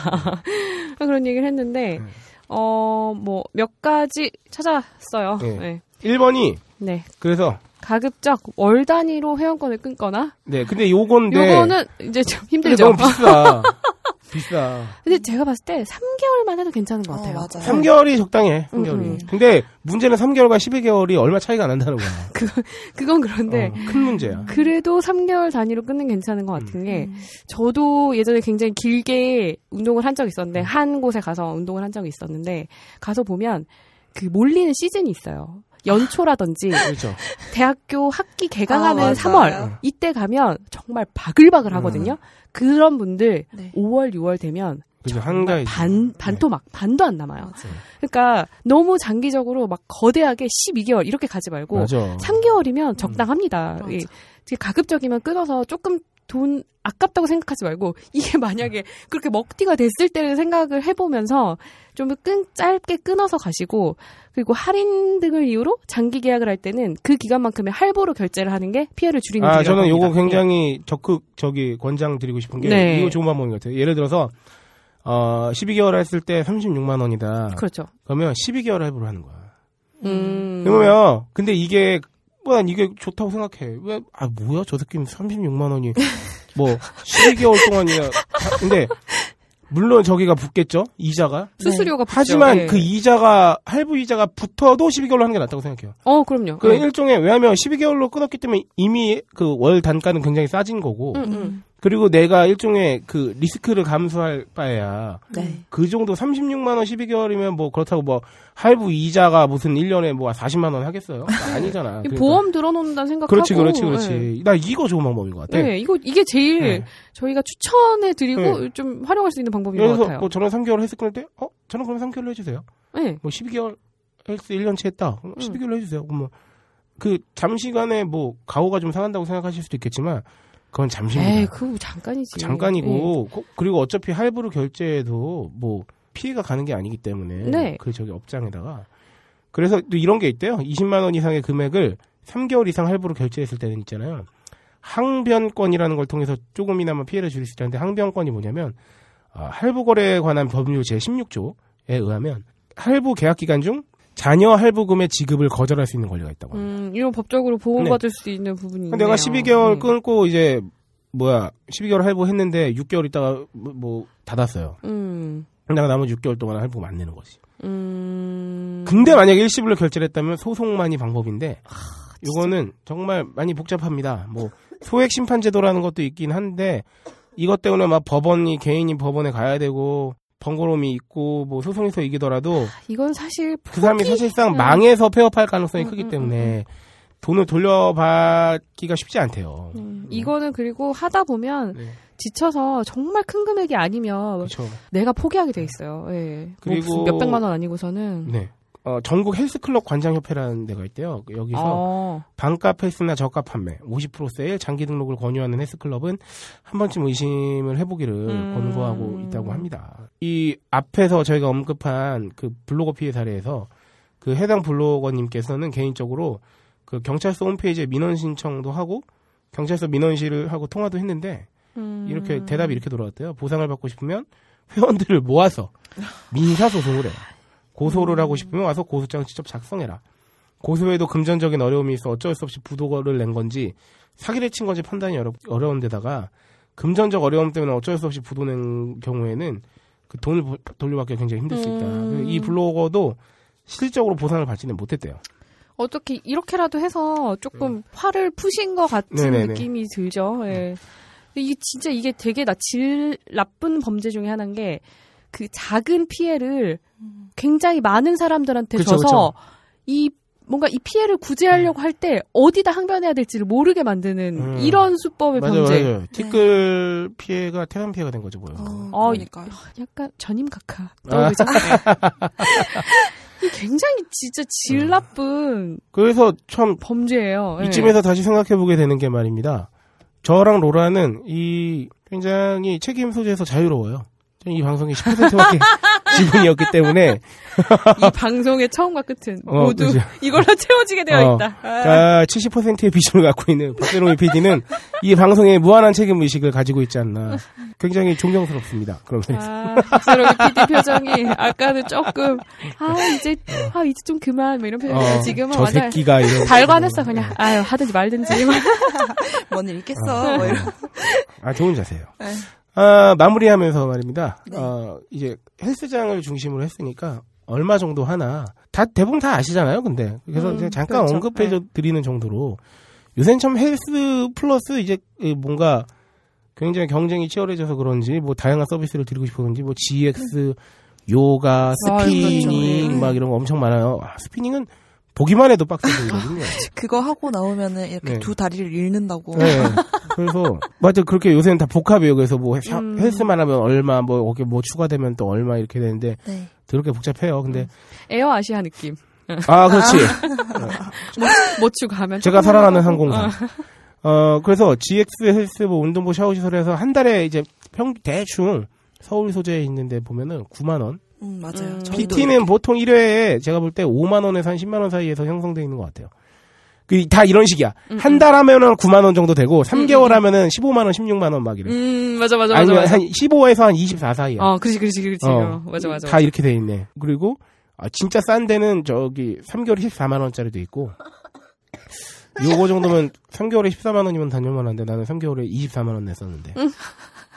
E: [laughs] 그런 얘기를 했는데
D: 네.
E: 어뭐 몇 가지 찾았어요.
D: 네.
E: 네.
D: 1번이
E: 네.
D: 그래서
E: 가급적 월 단위로 회원권을 끊거나
D: 네, 근데 요건데
E: 요거는 이제 좀 힘들죠.
D: 너무 비싸. [laughs] 비싸.
E: 근데 제가 봤을 때 3개월만 해도 괜찮은 것
F: 어,
E: 같아요.
F: 맞아요.
D: 3개월이 적당해.
E: 음,
D: 3개월이.
E: 음.
D: 근데 문제는 3개월과 12개월이 얼마 차이가 안 난다는 거야. [laughs]
E: 그건 그런데
D: 어, 큰 문제야.
E: 그래도 3개월 단위로 끊는 게 괜찮은 것 같은 게 저도 예전에 굉장히 길게 운동을 한 적이
D: 음.
E: 있었는데 한 곳에 가서 운동을 한 적이 있었는데 가서 보면 그 몰리는 시즌이 있어요. 연초라든지
D: 그렇죠.
E: 대학교 학기 개강하는
F: 아,
E: 3월
F: 맞아요.
E: 이때 가면 정말 바글바글 하거든요. 그런 분들
F: 네.
E: 5월 6월 되면
D: 그죠.
E: 정말
D: 한가해.
E: 반 반토 막 반도 안 남아요.
F: 맞아요.
E: 그러니까 너무 장기적으로 막 거대하게 12개월 이렇게 가지 말고
D: 맞아.
E: 3개월이면 적당합니다.
F: 맞아.
E: 예. 가급적이면 끊어서 조금 돈 아깝다고 생각하지 말고 이게 [laughs] 만약에 그렇게 먹튀가 됐을 때를 생각을 해보면서 좀 끈, 짧게 끊어서 가시고 그리고 할인 등을 이유로 장기 계약을 할 때는 그 기간만큼의 할부로 결제를 하는 게 피해를 줄이는
D: 아, 저는 요거
E: 봅니다.
D: 굉장히 적극 저기 권장 드리고 싶은 게
E: 네.
D: 이거 좋은 방법인 것 같아요. 예를 들어서 어 12개월 했을 때 36만 원이다.
E: 예. 그렇죠.
D: 그러면 12개월 할부로 하는 거야.
E: 음.
D: 그러면 근데 이게 뭐난 이게 좋다고 생각해. 왜 아 뭐야 저 새끼는 36만 원이 뭐 12개월 동안이나 다- 근데 물론 저기가 붙겠죠 이자가.
E: 수수료가 붙죠.
D: 하지만
E: 예.
D: 그 이자가 할부 이자가 붙어도 12개월로 하는 게 낫다고 생각해요.
E: 어 그럼요.
D: 그
E: 예.
D: 일종의 왜냐하면 12개월로 끊었기 때문에 이미 그 월 단가는 굉장히 싸진 거고
E: 음, 음.
D: 그리고 내가 일종의 그 리스크를 감수할 바에야
F: 네.
D: 그 정도 36만 원 12개월이면 뭐 그렇다고 뭐 할부 이자가 무슨 1년에 뭐 40만 원 하겠어요? [laughs] 아니잖아.
E: 이
D: 그러니까.
E: 보험 들어놓는다는 생각하고
D: 그렇지 그렇지 그렇지.
E: 예.
D: 나 이거 좋은 방법인 것 같아.
E: 네, 이거 이게 제일
D: 네.
E: 저희가 추천해 드리고
D: 네.
E: 좀 활용할 수 있는 방법인 것
D: 그래서
E: 같아요.
D: 뭐 저는 3개월 했을 건데 어 저는 그럼 3개월로 해 주세요.
E: 네.
D: 뭐 12개월 헬스 1년치 했다. 그럼
E: 음.
D: 12개월로 해 주세요. 그럼 뭐그 잠시간에 뭐 가오가 좀 상한다고 생각하실 수도 있겠지만 그건 잠시입니다.
E: 에이, 그거 잠깐이지.
D: 잠깐이고
E: 예.
D: 고- 그리고 어차피 할부로 결제해도 뭐 피해가 가는 게 아니기 때문에
E: 네.
D: 그 저기 업장에다가 그래서 또 이런 게 있대요. 20만 원 이상의 금액을 3개월 이상 할부로 결제했을 때는 있잖아요. 항변권이라는 걸 통해서 조금이나마 피해를 줄일 수 있다는데 항변권이 뭐냐면 아, 할부 거래에 관한 법률 제 16조에 의하면 할부 계약 기간 중 자녀 할부금의 지급을 거절할 수 있는 권리가 있다고 합니다.
E: 음, 이런 법적으로 보호받을 수 있는 부분이.
D: 내가 12개월
E: 음.
D: 끊고 이제 뭐야 12개월 할부했는데 6개월 있다가 뭐, 뭐 닫았어요.
E: 음.
D: 내가 나머지 6개월 동안 할부가 안 내는 거지.
E: 음.
D: 근데 만약에 일시불로 결제를 했다면 소송만이 방법인데 요거는 정말 많이 복잡합니다. 뭐 소액 심판 제도라는 것도 있긴 한데 이것 때문에 막 법원이 개인이 법원에 가야 되고 번거로움이 있고 뭐 소송에서 이기더라도
E: 이건 사실
D: 그 사람이 사실상
E: 음.
D: 망해서 폐업할 가능성이
E: 음,
D: 크기
E: 음,
D: 때문에 돈을 돌려받기가 쉽지 않대요.
E: 음, 이거는 그리고 하다 보면
D: 네.
E: 지쳐서 정말 큰 금액이 아니면
D: 그렇죠.
E: 내가 포기하게 돼 있어요. 예.
D: 그리고-
E: 뭐 몇백만 원 아니고서는.
D: 네. 어, 전국 헬스클럽 관장협회라는 데가 있대요. 여기서
E: 어.
D: 반값 헬스나 저가 판매, 50% 세일, 장기 등록을 권유하는 헬스클럽은 한 번쯤 의심을 해보기를
E: 음.
D: 권고하고 있다고 합니다. 이 앞에서 저희가 언급한 그 블로거 피해 사례에서 그 해당 블로거님께서는 개인적으로 그 경찰서 홈페이지에 민원 신청도 하고 경찰서 민원실을 하고 통화도 했는데
E: 음.
D: 이렇게 대답이 이렇게 돌아왔대요. 보상을 받고 싶으면 회원들을 모아서 민사 소송을 해라. 고소를 하고 싶으면 와서 고소장 직접 작성해라. 고소에도 금전적인 어려움이 있어 어쩔 수 없이 부도를 낸 건지 사기를 친 건지 판단이 어려, 어려운 데다가 금전적 어려움 때문에 어쩔 수 없이 부도 낸 경우에는 그 돈을 보- 돌려받기가 굉장히 힘들 수 있다.
E: 음.
D: 이 블로거도 실질적으로 보상을 받지는 못했대요.
E: 어떻게 이렇게라도 해서 조금 화를 푸신 것 같은
D: 음. 네네네.
E: 느낌이 들죠. 예. 이게 진짜 이게 되게 나 질 나쁜 범죄 중에 하나인 게 그 작은 피해를 굉장히 많은 사람들한테
D: 그쵸,
E: 줘서 이 뭔가 이 피해를 구제하려고 할 때 어디다 항변해야 될지를 모르게 만드는
D: 음.
E: 이런 수법의
D: 맞아요,
E: 범죄.
D: 맞아요. 티끌 피해가 태산 피해가 된 거죠, 뭐요.
F: 어,
E: 어,
F: 그러니까.
E: 약간 전임 각하
D: 아. [laughs]
E: 굉장히 진짜 질
D: 음.
E: 나쁜
D: 그래서 참
E: 범죄예요. 예.
D: 이쯤에서 다시 생각해 보게 되는 게 말입니다. 저랑 로라는 이 굉장히 책임 소재에서 자유로워요. 저는 이 방송이 10%밖에 [laughs] 지분이었기 때문에
E: 이 방송의 처음과 끝은
D: 어,
E: 모두
D: 그죠.
E: 이걸로 채워지게 되어
D: 어,
E: 있다. 아.
D: 그러니까 70%의 비중을 갖고 있는 박세롬이 PD는 이 방송에 무한한 책임 의식을 가지고 있지 않나. 굉장히 존경스럽습니다. 그런 면에서.
E: 아, 박세롬이 PD 표정이 아까는 조금 아 이제 아 이제 좀 그만 뭐 이런 표정이었는데
D: 어,
E: 지금은
D: 저
E: 완전
D: 새끼가 이런
E: 발관했어 그냥 아유 하든지 말든지 [laughs]
F: 뭔 일 있겠어. 뭐 이런.
D: 아 좋은 자세예요.
F: 네.
D: 아, 마무리하면서 말입니다.
F: 네.
D: 어, 이제 헬스장을 중심으로 했으니까 얼마 정도 하나 다 대부분 다 아시잖아요. 근데 그래서
E: 음,
D: 잠깐
E: 그렇죠.
D: 언급해
E: 네.
D: 드리는 정도로 요새는 참 헬스 플러스 이제 이 뭔가 굉장히 경쟁이 치열해져서 그런지 뭐 다양한 서비스를 드리고 싶었는지 뭐 GX 요가 스피닝
F: 그렇죠.
D: 막 이런 거 엄청 많아요. 아, spinning은 보기만 해도 빡세 보이거든요. [laughs]
F: 그거 하고 나오면은 이렇게
D: 네.
F: 두 다리를 잃는다고.
D: 네. 그래서 맞아 그렇게 요새는 다 복합이에요. 그래서 뭐 샤-
E: 음.
D: 헬스만 하면 얼마 뭐 거기 뭐 추가되면 또 얼마 이렇게 되는데
F: 네.
D: 그렇게 복잡해요. 근데
E: 에어 아시아 느낌
D: 아 그렇지.
E: 뭐 추가하면
D: 제가 사랑하는
E: 하고.
D: 항공사. 어 그래서 GX 헬스 뭐 운동복 샤워 시설에서 한 달에 이제 평 대충 서울 소재에 있는데 보면은 9만 원.
F: 음, 맞아요.
E: 음.
D: PT는 보통 1회에 제가 볼 때 5만 원에서 한 10만 원 사이에서 형성되어 있는 것 같아요. 그 다 이런 식이야.
E: 음,
D: 한달 하면은 9만 원 정도 되고 3개월 하면은 15만 원, 16만 원 막 이래.
E: 음 맞아 맞아 맞아
D: 아니면
E: 맞아
D: 한 15에서 한 24 사이야.
E: 어 그렇지 그렇지 그렇지
D: 어.
E: 어, 맞아 맞아
D: 다 이렇게 돼 있네. 그리고 아, 진짜 싼 데는 저기 3개월에 14만 원짜리도 있고. 요거 정도면 3개월에 14만 원이면 다녀만 한데 나는 3개월에 24만 원 냈었는데.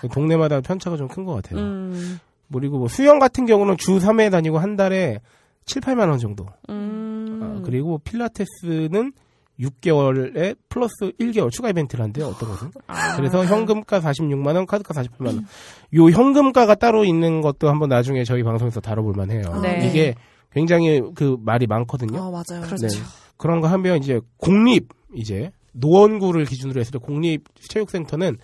D: 그 동네마다 편차가 좀 큰 것 같아요.
E: 음,
D: 그리고 뭐 수영 같은 경우는 주 3회 다니고 한 달에 7, 8만 원 정도.
E: 음.
D: 아, 그리고 필라테스는 6개월에 플러스 1개월 추가 이벤트를 한대요. 어떤 것은.
E: 아.
D: 그래서 현금가 46만 원, 카드가 48만 원. 요 현금가가 따로 있는 것도 한번 나중에 저희 방송에서 다뤄볼 만해요.
E: 네.
D: 이게 굉장히 그 말이 많거든요.
F: 어, 맞아요.
E: 그렇죠.
D: 네. 그런 거 하면 이제 공립 이제 노원구를 기준으로 했을 때 공립 체육센터는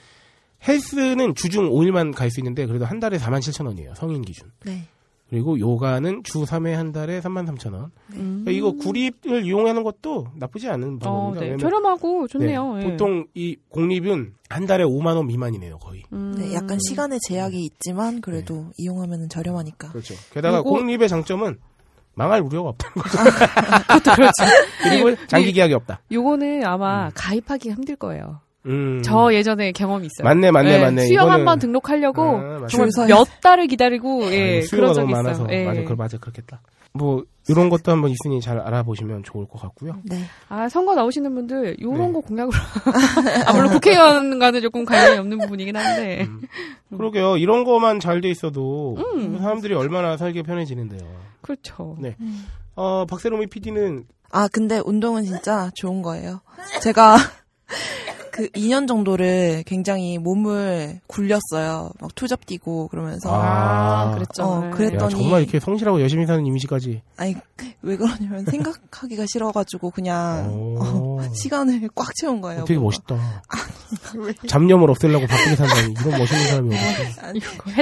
D: 헬스는 주중 5일만 갈 수 있는데 그래도 한 달에 4만 7천 원이에요. 성인 기준.
F: 네.
D: 그리고 요가는 주 3회 한 달에 3만 3천 원.
E: 음.
D: 그러니까 이거 구립을 이용하는 것도 나쁘지 않은
E: 어,
D: 방법입니다.
E: 네.
D: 왜냐면
E: 저렴하고 좋네요.
D: 네,
E: 예.
D: 보통 이 공립은 한 달에 5만 원 미만이네요, 거의.
E: 음.
F: 네, 약간 시간의 제약이 있지만 그래도 이용하면 저렴하니까.
D: 그렇죠. 게다가
E: 그리고-
D: 공립의 장점은 망할 우려가 없다는 거죠.
E: 그것도 그렇죠. [laughs]
D: 그리고 장기 계약이 없다.
E: 요거는 아마
D: 음.
E: 가입하기가 힘들 거예요.
D: 음.
E: 저 예전에 경험이 있어요.
D: 맞네, 맞네,
E: 예,
D: 맞네.
E: 수영
D: 이거는-
E: 한번 등록하려고
D: 아.
E: 정말 몇 달을 기다리고 예,
D: 수요가
E: 그런 적이
D: 너무
E: 있어요.
D: 많아서
E: 예.
D: 맞아, 그 맞아, 그렇겠다. 뭐 이런 것도 한번 있으니 잘 알아보시면 좋을 것 같고요.
F: 네.
E: 아 선거 나오시는 분들 요런
D: 네.
E: 거 공약으로 [laughs] 아 물론 국회의원과는 조금 관련이 없는 부분이긴 한데
D: 음. 그러게요. 이런 거만 잘 돼 있어도
E: 음.
D: 사람들이 얼마나 살기 편해지는데요.
E: 그렇죠.
D: 네. 어, 박세롬이 PD는
F: 아, 근데 운동은 진짜 좋은 거예요. 제가 [laughs] 그 2년 정도를 굉장히 몸을 굴렸어요. 막 투잡 뛰고 그러면서.
E: 아, 그랬죠.
F: 어,
E: 네.
F: 그랬-
D: 야,
F: 그랬더니-
D: 정말 이렇게 성실하고 열심히 사는 이미지까지.
F: 아니, 왜 그러냐면 [laughs] 생각하기가 싫어가지고 그냥
D: 오.
F: 시간을 꽉 채운 거예요.
D: 어. 되게
F: 뭔가.
D: 멋있다.
F: 왜?
D: 잡념을 없애려고 바쁘게 산다니 이런 멋있는 사람이 어딨어.
F: 아니,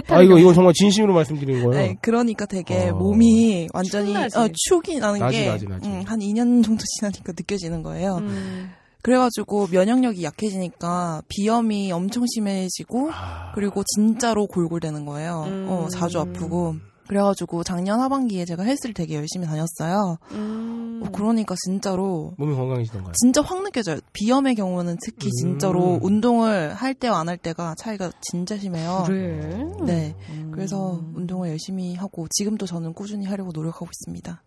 D: 아 이거 이거 정말 진심으로 말씀드리는 거예요.
F: 네, 그러니까 되게
D: 어.
F: 몸이 완전히
E: 축나지.
F: 어, 나는
D: 나지,
F: 게
D: 나지, 나지.
F: 음, 한 2년 정도 지나니까 느껴지는 거예요.
E: 음.
F: 그래가지고 면역력이 약해지니까 비염이 엄청 심해지고
D: 아,
F: 그리고 진짜로 골골대는 거예요.
E: 음.
F: 어, 자주 아프고. 그래가지고 작년 하반기에 제가 헬스를 되게 열심히 다녔어요.
E: 음.
F: 어, 그러니까 진짜로
D: 몸이 건강해지던가요?
F: 진짜 확 느껴져요. 비염의 경우는 특히 진짜로
D: 음.
F: 운동을 할 때와 안 할 때가 차이가 진짜 심해요.
E: 그래.
F: 네.
E: 음.
F: 그래서 운동을 열심히 하고 지금도 저는 꾸준히 하려고 노력하고 있습니다.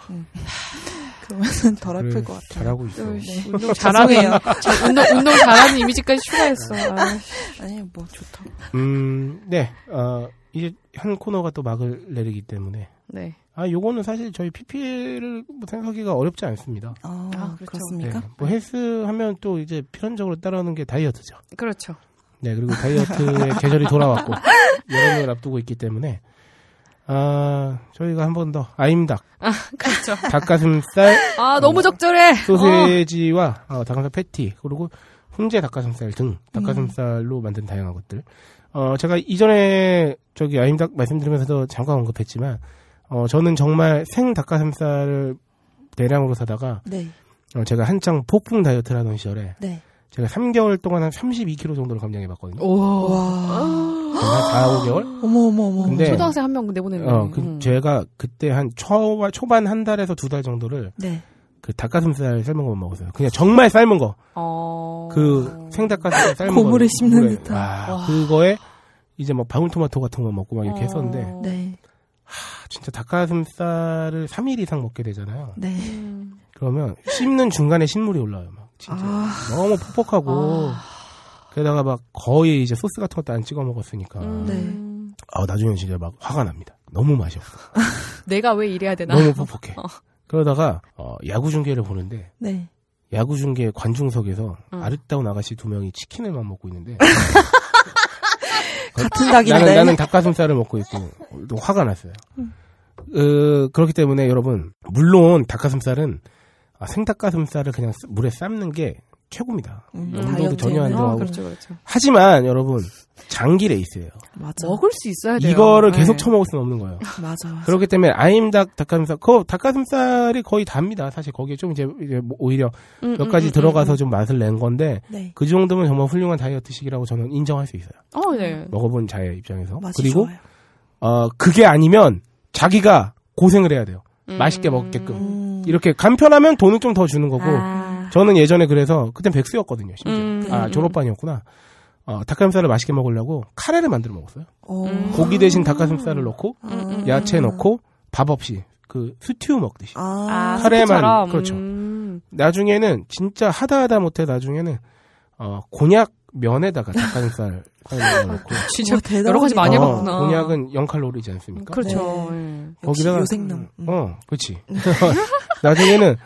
F: [laughs] 음. 그러면은 덜 아플
D: 그래,
F: 것 같아요.
D: 잘하고 있어.
E: 또,
F: 네.
E: 운동 잘하네요. 저 운동, 운동 잘하는 이미지까지 추가했어. 아,
F: 아니 뭐 좋다.
D: 음, 네. 어, 이제 한 코너가 또 막을 내리기 때문에
E: 네.
D: 아 요거는 사실 저희 PPL을 뭐 생각하기가 어렵지 않습니다.
F: 아,
E: 아, 그렇죠.
F: 그렇습니까?
D: 네. 뭐 헬스 하면 또 이제 필연적으로 따라오는 게 다이어트죠.
E: 그렇죠.
D: 네, 그리고 다이어트의 계절이 돌아왔고 [laughs] 여름을 앞두고 있기 때문에 아 저희가 한 번 더 아임닭
E: 그렇죠. [laughs]
D: 닭가슴살
E: 아, 너무 적절해.
D: 소세지와 어, 닭가슴살 패티 그리고 훈제 닭가슴살 등 닭가슴살로 만든 다양한 것들. 어 제가 이전에 저기 아임닭 말씀드리면서도 잠깐 언급했지만 어 저는 정말 생 닭가슴살을 대량으로 사다가
F: 네.
D: 어, 제가 한창 폭풍 다이어트를 하던 시절에
F: 네.
D: 제가 3개월 동안 한 32kg 정도를 감량해 봤거든요.
E: 오.
F: 와.
D: 한 4, 5개월?
F: 어머 어머 어머.
D: 근데
E: 초등학생 한 명 내보내는
D: 어,
E: 거.
D: 그 제가 그때 한 초, 초반 한 달에서 두 달 정도를
F: 네.
D: 그 닭가슴살 삶은 것만 먹었어요. 그냥 정말 삶은 거.
E: 어.
D: 그 생닭가슴살 삶은 거.
F: 고물에 씹는. 듯한.
D: 와,
E: 와.
D: 그거에 이제 뭐 방울토마토 같은 거 먹고 막 이렇게
E: 어.
D: 했었는데
F: 네.
D: 아, 진짜 닭가슴살을 3일 이상 먹게 되잖아요.
F: 네.
E: 음.
D: 그러면 씹는 중간에 신물이 올라와요. 막 진짜
F: 아.
D: 너무 퍽퍽하고 게다가 막 거의 이제 소스 같은 것도 안 찍어 먹었으니까
E: 음.
F: 네.
D: 아 나중에 진짜 막 화가 납니다. 너무 맛이 없어. [laughs]
E: 내가 왜 이래야 되나?
D: 너무 퍽퍽해.
E: 어.
D: 그러다가 어, 야구 중계를 보는데
F: 네.
D: 야구 중계 관중석에서
E: 응.
D: 아름다운 아가씨 두 명이 치킨을만 먹고 있는데 [laughs]
F: 같은 닭인데.
D: 나는 나는 닭가슴살을 먹고 있고 또 화가 났어요. 어, 그렇기 때문에 여러분 물론 닭가슴살은 아, 생닭가슴살을 그냥 쓰- 물에 삶는 게 최고입니다.
F: 음,
D: 염도도 전혀 안. 들어가고.
E: 어, 그렇죠, 그렇죠.
D: 하지만 여러분 장기 레이스예요.
F: 맞아.
E: 먹을 수 있어야 돼요.
D: 이거를
E: 네.
D: 계속 처먹을 수는 없는 거예요.
F: 맞아. 맞아.
D: 그렇기 때문에 아임닭 닭가슴살, 그 닭가슴살이 거의 답니다. 사실 거기에 좀 이제, 이제 뭐 오히려
E: 음,
D: 몇
E: 음,
D: 가지
E: 음,
D: 들어가서
E: 음,
D: 좀 맛을 낸 건데
F: 네.
D: 그 정도면 정말 훌륭한 다이어트식이라고 저는 인정할 수 있어요.
E: 음. 어, 네.
D: 먹어본 자의 입장에서.
F: 맛이
D: 그리고
F: 좋아요.
D: 어 그게 아니면 자기가 고생을 해야 돼요. 맛있게 먹게끔.
F: 음.
D: 이렇게 간편하면 돈을 좀 더 주는 거고.
E: 아.
D: 저는 예전에 그래서 그땐 백수였거든요. 심지어.
E: 음,
D: 아
E: 음,
D: 졸업반이었구나. 어, 닭가슴살을 맛있게 먹으려고 카레를 만들어 먹었어요.
F: 어.
E: 음.
D: 고기 대신 닭가슴살을 넣고
F: 음.
D: 야채 넣고 밥 없이 그 스튜 먹듯이.
F: 아.
E: 아,
D: 카레만,
E: 스프처럼.
D: 그렇죠.
E: 음.
D: 나중에는 진짜 하다 하다 못해 나중에는 어 곤약 면에다가 닭가슴살 [laughs] 넣고
E: 진짜
F: 와.
E: 여러 가지 많이
D: 어,
E: 해봤구나.
D: 곤약은 0칼로리지 않습니까?
E: 그렇죠.
F: 네.
E: 예.
D: 거기다가
F: 요생남. 음.
D: 어, 그렇지. [laughs] 나중에는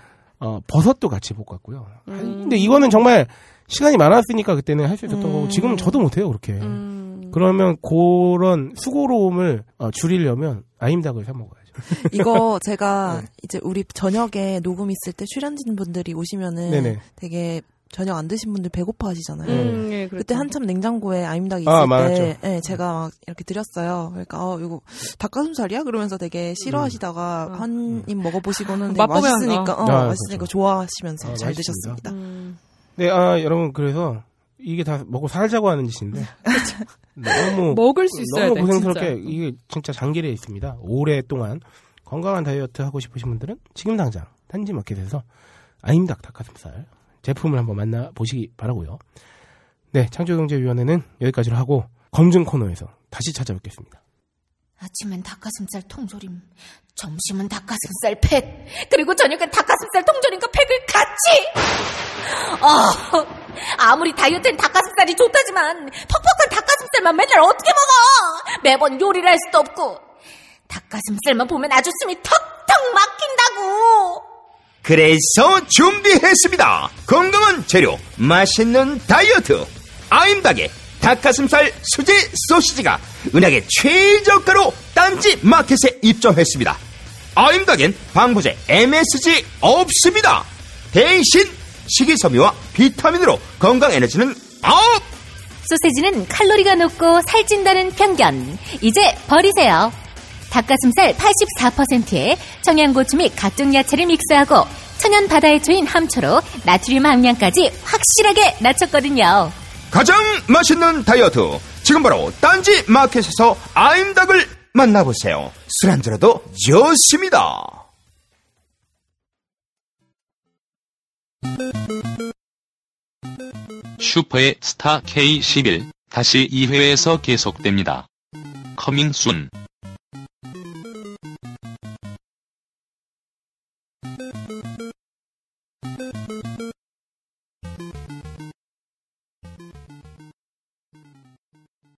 D: 어, 버섯도 같이 볶았고요.
E: 음.
D: 근데 이거는 정말 시간이 많았으니까 그때는 할 수 있었던
F: 음.
D: 거고 지금은 저도 못해요 그렇게.
E: 음.
D: 그러면 그런 수고로움을 어, 줄이려면 아임닭을 사 먹어야죠. [laughs]
F: 이거 제가
D: 네.
F: 이제 우리 저녁에 녹음 있을 때 출연진 분들이 오시면은
D: 네네.
F: 되게 저녁 안 드신 분들 배고파 하시잖아요.
E: 음, 예, 그렇죠.
F: 그때 한참 냉장고에 아임닭이 있을
D: 아,
F: 때. 예, 제가 막 이렇게 드렸어요. 그러니까 어 이거 닭가슴살이야? 그러면서 되게 싫어하시다가
E: 음.
F: 한입 먹어 보시고는 되게
E: 맛보면,
F: 맛있으니까,
E: 어.
F: 어,
D: 아,
F: 맛있으니까
D: 그렇죠.
F: 좋아하시면서
D: 아,
F: 잘
D: 맛있습니다.
F: 드셨습니다.
E: 음.
D: 네, 아 여러분 그래서 이게 다 먹고 살자고 하는 짓인데 [laughs] 너무
E: 먹을 수 있어야
D: 너무
E: 돼.
D: 고생스럽게
E: 진짜.
D: 이게 진짜 장기례 있습니다. 오랫동안 건강한 다이어트 하고 싶으신 분들은 지금 당장 단지마켓에서 아임닭 닭가슴살 제품을 한번 만나 보시기 바라고요. 네, 창조경제위원회는 여기까지로 하고 검증 코너에서 다시 찾아뵙겠습니다.
G: 아침엔 닭가슴살 통조림, 점심은 닭가슴살 팩, 그리고 저녁엔 닭가슴살 통조림과 팩을 같이! 어, 아무리 다이어트엔 닭가슴살이 좋다지만 퍽퍽한 닭가슴살만 맨날 어떻게 먹어! 매번 요리를 할 수도 없고 닭가슴살만 보면 아주 숨이 턱턱 막힌다고!
H: 그래서 준비했습니다. 건강한 재료, 맛있는 다이어트. 아임닭의 닭가슴살 수제 소시지가 은하계 최저가로 딴지 마켓에 입점했습니다. 아임닭엔 방부제 MSG 없습니다. 대신 식이섬유와 비타민으로 건강 에너지는 up!
G: 소세지는 칼로리가 높고 살찐다는 편견. 이제 버리세요. 닭가슴살 84%에 청양고추 및 각종 야채를 믹스하고 천연 바다의 초인 함초로 나트륨 함량까지 확실하게 낮췄거든요.
H: 가장 맛있는 다이어트 지금 바로 딴지 마켓에서 아임닭을 만나보세요. 술 안주라도 좋습니다.
J: 슈퍼의 스타 K11 다시 2회에서 계속됩니다. 커밍 순